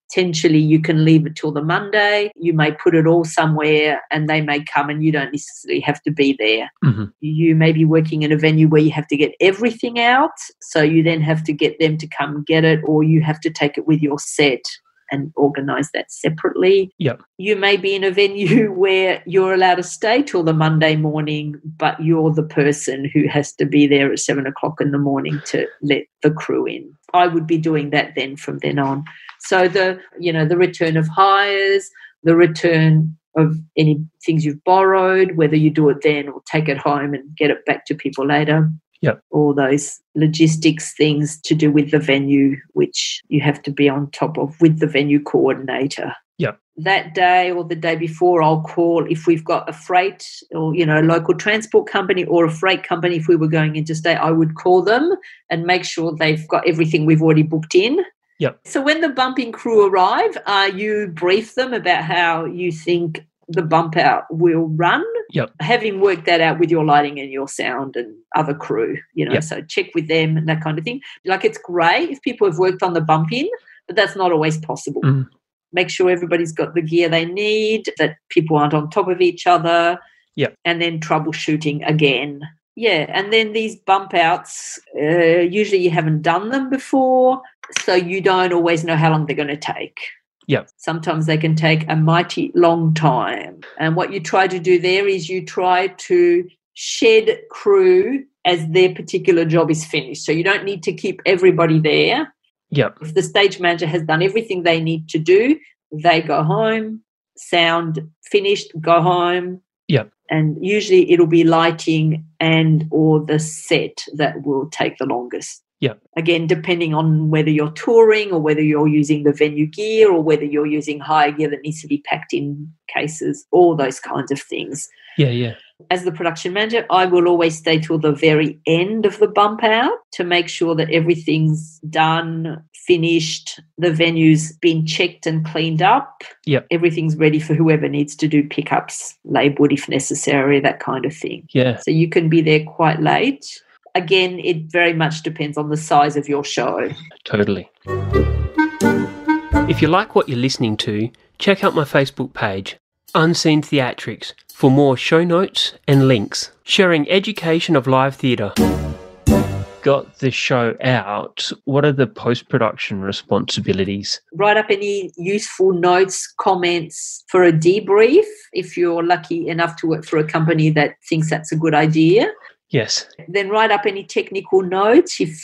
potentially you can leave it till the Monday, you may put it all somewhere and they may come and you don't necessarily have to be there. Mhm. You may be working in a venue where you have to get everything out, so you then have to get them to come get it, or you have to take it with your set and organize that separately. Yep. You may be in a venue where you're allowed to stay till the Monday morning, but you're the person who has to be there at seven o'clock in the morning to let the crew in. I would be doing that then from then on. So the you know the return of hires, the return of any things you've borrowed, whether you do it then or take it home and get it back to people later. Yep. All those logistics things to do with the venue, which you have to be on top of with the venue coordinator. Yep. That day or the day before, I'll call if we've got a freight or you know a local transport company or a freight company. If we were going interstate, I would call them and make sure they've got everything we've already booked in. Yep. So when the bumping crew arrive, uh, you brief them about how you think the bump out will run. Yep. Having worked that out with your lighting and your sound and other crew, you know, Yep. so check with them and that kind of thing. Like it's great if people have worked on the bump in, but that's not always possible. Mm. Make sure everybody's got the gear they need, that people aren't on top of each other. Yep. And then troubleshooting again. Yeah. And then these bump outs, uh, usually you haven't done them before, so you don't always know how long they're going to take. Yep. Sometimes they can take a mighty long time. And what you try to do there is you try to shed crew as their particular job is finished. So you don't need to keep everybody there. Yep. If the stage manager has done everything they need to do, they go home, sound finished, go home. Yep. And usually it'll be lighting and or the set that will take the longest. Yep. Again, depending on whether you're touring or whether you're using the venue gear or whether you're using hire gear that needs to be packed in cases, all those kinds of things Yeah. Yeah. as the production manager, I will always stay till the very end of the bump out to make sure that everything's done, finished, the venue's been checked and cleaned up. Yeah. Everything's ready for whoever needs to do pickups, labeled if necessary, that kind of thing. Yeah. So you can be there quite late. Again, it very much depends on the size of your show. Totally. If you like what you're listening to, check out my Facebook page, Unseen Theatrics, for more show notes and links sharing education of live theatre. Got the show out. What are the post production responsibilities? Write up any useful notes, comments for a debrief if you're lucky enough to work for a company that thinks that's a good idea. Yes. then write up any technical notes if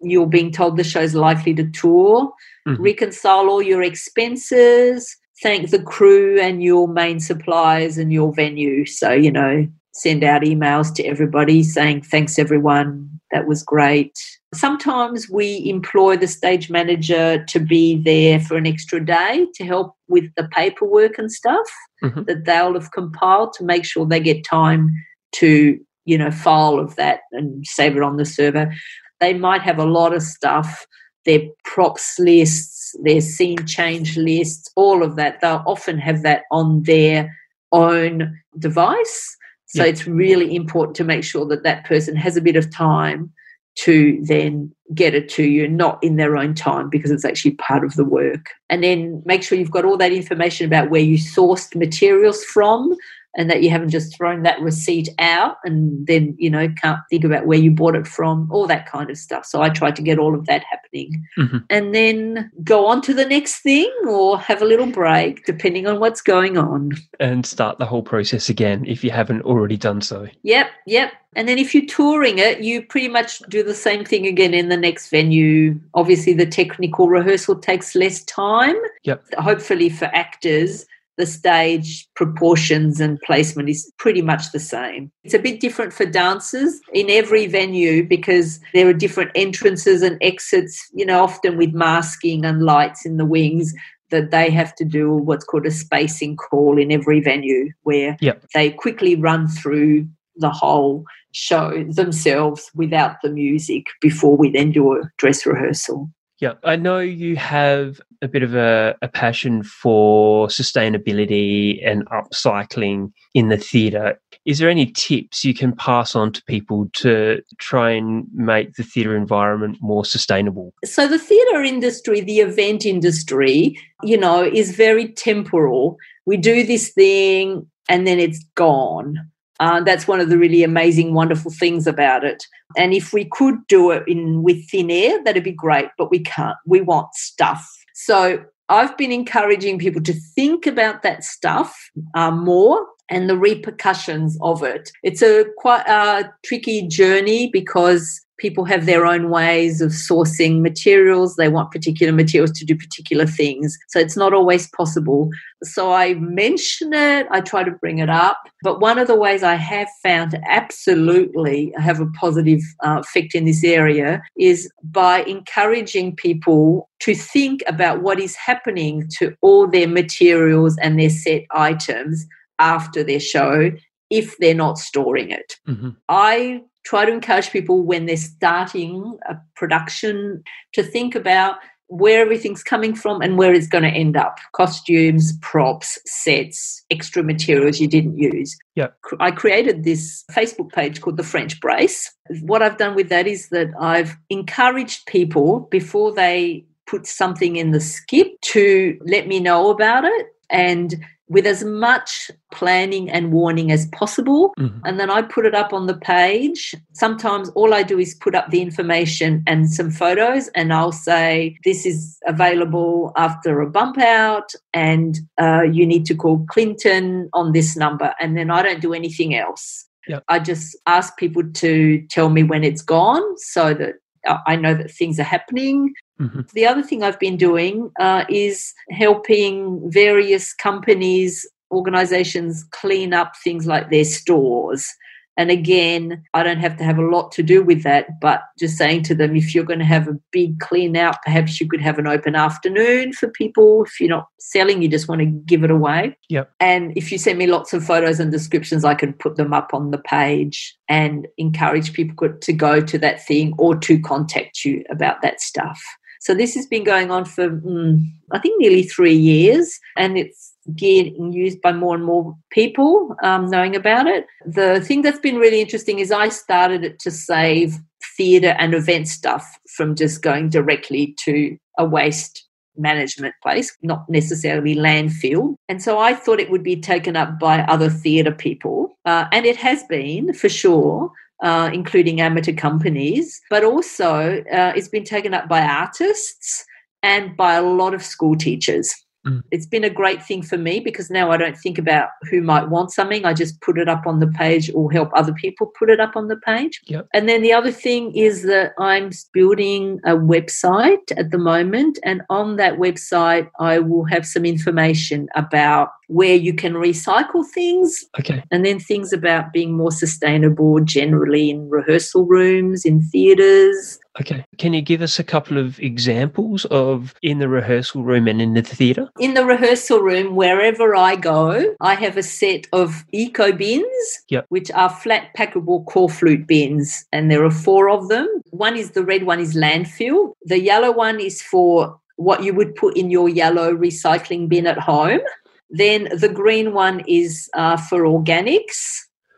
you're being told the show's likely to tour. Mhm. Reconcile all your expenses. Thank the crew and your main suppliers and your venue. So, you know, send out emails to everybody saying thanks everyone. that was great. Sometimes we employ the stage manager to be there for an extra day to help with the paperwork and stuff Mhm. that they'll have compiled to make sure they get time to, you know, file of that and save it on the server. They might have a lot of stuff, their props lists, their scene change lists, all of that. They'll often have that on their own device. So Yeah. it's really important to make sure that that person has a bit of time to then get it to you, not in their own time because it's actually part of the work. And then make sure you've got all that information about where you sourced materials from and that you haven't just thrown that receipt out and then, you know, can't think about where you bought it from, all that kind of stuff. So I try to get all of that happening. Mhm. And then go on to the next thing or have a little break, depending on what's going on. And start the whole process again if you haven't already done so. Yep, yep. And then if you're touring it, you pretty much do the same thing again in the next venue. Obviously, the technical rehearsal takes less time. Yep. Hopefully, for actors, the stage proportions and placement is pretty much the same. It's a bit different for dancers in every venue because there are different entrances and exits, you know, often with masking and lights in the wings that they have to do what's called a spacing call in every venue where Yep. they quickly run through the whole show themselves without the music before we then do a dress rehearsal. Yeah, I know you have a bit of a, a passion for sustainability and upcycling in the theatre. Is there any tips you can pass on to people to try and make the theatre environment more sustainable? So the theatre industry, the event industry, you know, is very temporal. We do this thing and then it's gone. Uh, that's one of the really amazing, wonderful things about it. And if we could do it in with thin air, that'd be great. But we can't. We want stuff. So I've been encouraging people to think about that stuff uh, more and the repercussions of it. It's a quite a tricky journey because people have their own ways of sourcing materials. They want particular materials to do particular things. So it's not always possible. So I mention it, I try to bring it up. But one of the ways I have found to absolutely have a positive uh, effect in this area is by encouraging people to think about what is happening to all their materials and their set items after their show if they're not storing it. Mm-hmm. I try to encourage people when they're starting a production to think about where everything's coming from and where it's going to end up costumes, props, sets, extra materials you didn't use. Yeah. I created this Facebook page called The French Brace. What I've done with that is that I've encouraged people before they put something in the skip to let me know about it and with as much planning and warning as possible. Mhm. And then I put it up on the page. Sometimes all I do is put up the information and some photos, and I'll say, This is available after a bump out, and uh, you need to call Clinton on this number. And then I don't do anything else. Yep. I just ask people to tell me when it's gone so that uh, I know that things are happening. Mhm. The other thing I've been doing uh, is helping various companies, organizations clean up things like their stores. And again, I don't have to have a lot to do with that, but just saying to them, if you're going to have a big clean out, perhaps you could have an open afternoon for people. If you're not selling, you just want to give it away. Yep. And if you send me lots of photos and descriptions, I can put them up on the page and encourage people to go to that thing or to contact you about that stuff. So this has been going on for, mm, I think, nearly three years, and it's getting used by more and more people um, knowing about it. The thing that's been really interesting is I started it to save theatre and event stuff from just going directly to a waste management place, not necessarily landfill. And so I thought it would be taken up by other theatre people, uh, and it has been for sure. Uh, including amateur companies, but also uh, it's been taken up by artists and by a lot of school teachers. Mm. It's been a great thing for me because now I don't think about who might want something. I just put it up on the page or help other people put it up on the page. Yep. And then the other thing is that I'm building a website at the moment. And on that website, I will have some information about where you can recycle things, Okay. and then things about being more sustainable generally in rehearsal rooms, in theatres. Okay. Can you give us a couple of examples of in the rehearsal room and in the theatre? In the rehearsal room, wherever I go, I have a set of eco bins, Yep. which are flat packable corflute bins, and there are four of them. One is the red one is landfill. The yellow one is for what you would put in your yellow recycling bin at home. Then the green one is uh, for organics.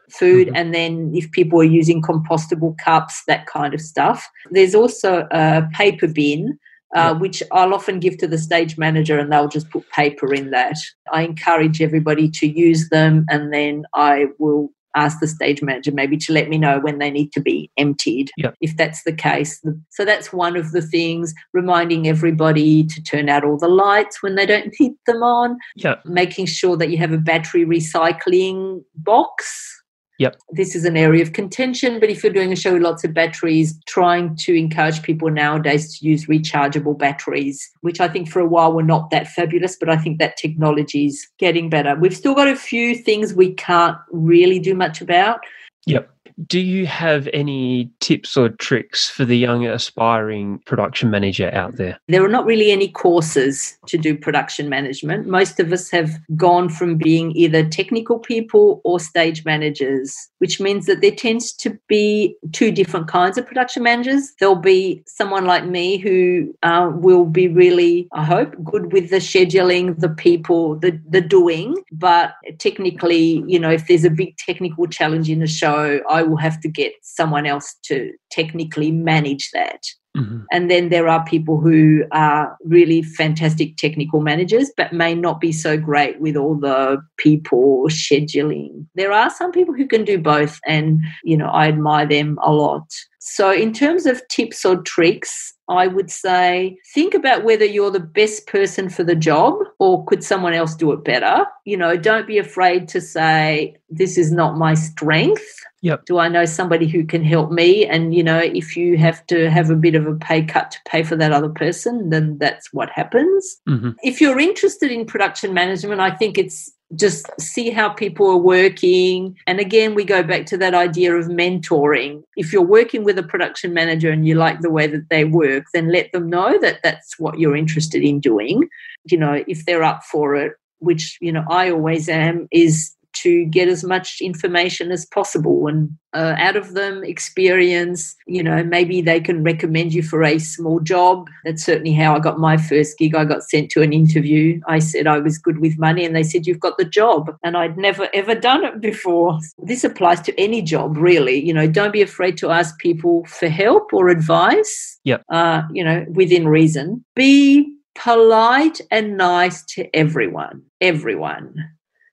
Food, Mhm. and then if people are using compostable cups, that kind of stuff. There's also a paper bin, uh, which I'll often give to the stage manager and they'll just put paper in that. I encourage everybody to use them and then I will ask the stage manager maybe to let me know when they need to be emptied Yep. if that's the case. So that's one of the things, reminding everybody to turn out all the lights when they don't need them on, Yeah. making sure that you have a battery recycling box. Yep. This is an area of contention, but if you're doing a show with lots of batteries, trying to encourage people nowadays to use rechargeable batteries, which I think for a while were not that fabulous, but I think that technology is getting better. We've still got a few things we can't really do much about. Yep. Do you have any tips or tricks for the young aspiring production manager out there? There are not really any courses to do production management. Most of us have gone from being either technical people or stage managers, which means that there tends to be two different kinds of production managers. There'll be someone like me who uh, will be really, I hope, good with the scheduling, the people, the, the doing. But technically, you know, if there's a big technical challenge in a show, I will have to get someone else to technically manage that. Mhm. And then there are people who are really fantastic technical managers, but may not be so great with all the people scheduling. There are some people who can do both, and you know, I admire them a lot. So, in terms of tips or tricks, I would say think about whether you're the best person for the job or could someone else do it better. You know, don't be afraid to say, This is not my strength. Yep. Do I know somebody who can help me? And, you know, if you have to have a bit of a pay cut to pay for that other person, then that's what happens. Mhm. If you're interested in production management, I think it's just see how people are working. And again, we go back to that idea of mentoring. If you're working with a production manager and you like the way that they work, then let them know that that's what you're interested in doing. You know, if they're up for it, which, you know, I always am, is to get as much information as possible and uh, out of them experience you know maybe they can recommend you for a small job. That's certainly how i got my first gig. I got sent to an interview. I said i was good with money and they said you've got the job. And i'd never ever done it before. This applies to any job really. You know don't be afraid to ask people for help or advice Yep. uh, you know within reason. Be polite and nice to everyone. Everyone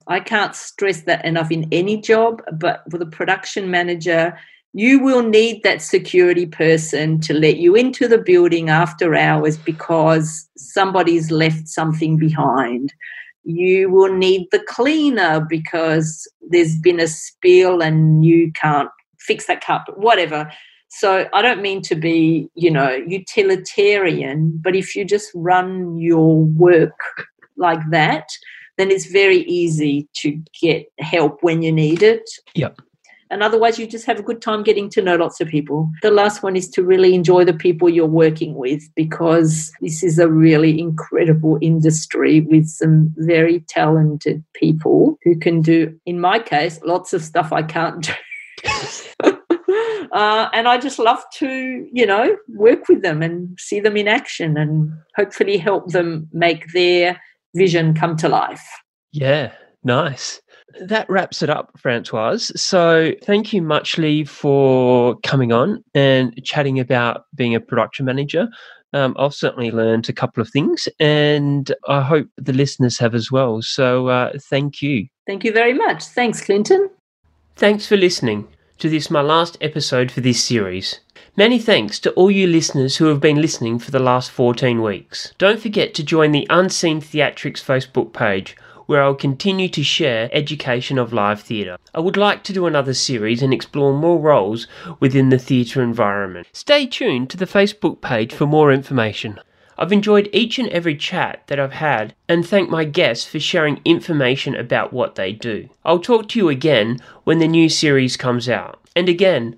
I can't stress that enough in any job, but with a production manager, you will need that security person to let you into the building after hours because somebody's left something behind. You will need the cleaner because there's been a spill and you can't fix that carpet, whatever. So I don't mean to be, you know, utilitarian, but if you just run your work like that, then it's very easy to get help when you need it. Yep. And otherwise, you just have a good time getting to know lots of people. The last one is to really enjoy the people you're working with because this is a really incredible industry with some very talented people who can do, in my case, lots of stuff I can't do. Uh, and I just love to, you know, work with them and see them in action and hopefully help them make their vision come to life. Yeah, nice. That wraps it up, Francoise. So, thank you muchly for coming on and chatting about being a production manager. Um, I've certainly learned a couple of things, and I hope the listeners have as well. So, uh, thank you. Thank you very much. Thanks, Clinton. Thanks for listening to this, my last episode for this series. Many thanks to all you listeners who have been listening for the last 14 weeks. Don't forget to join the Unseen Theatrics Facebook page, where I'll continue to share education of live theatre. I would like to do another series and explore more roles within the theatre environment. Stay tuned to the Facebook page for more information. I've enjoyed each and every chat that I've had and thank my guests for sharing information about what they do. I'll talk to you again when the new series comes out. And again,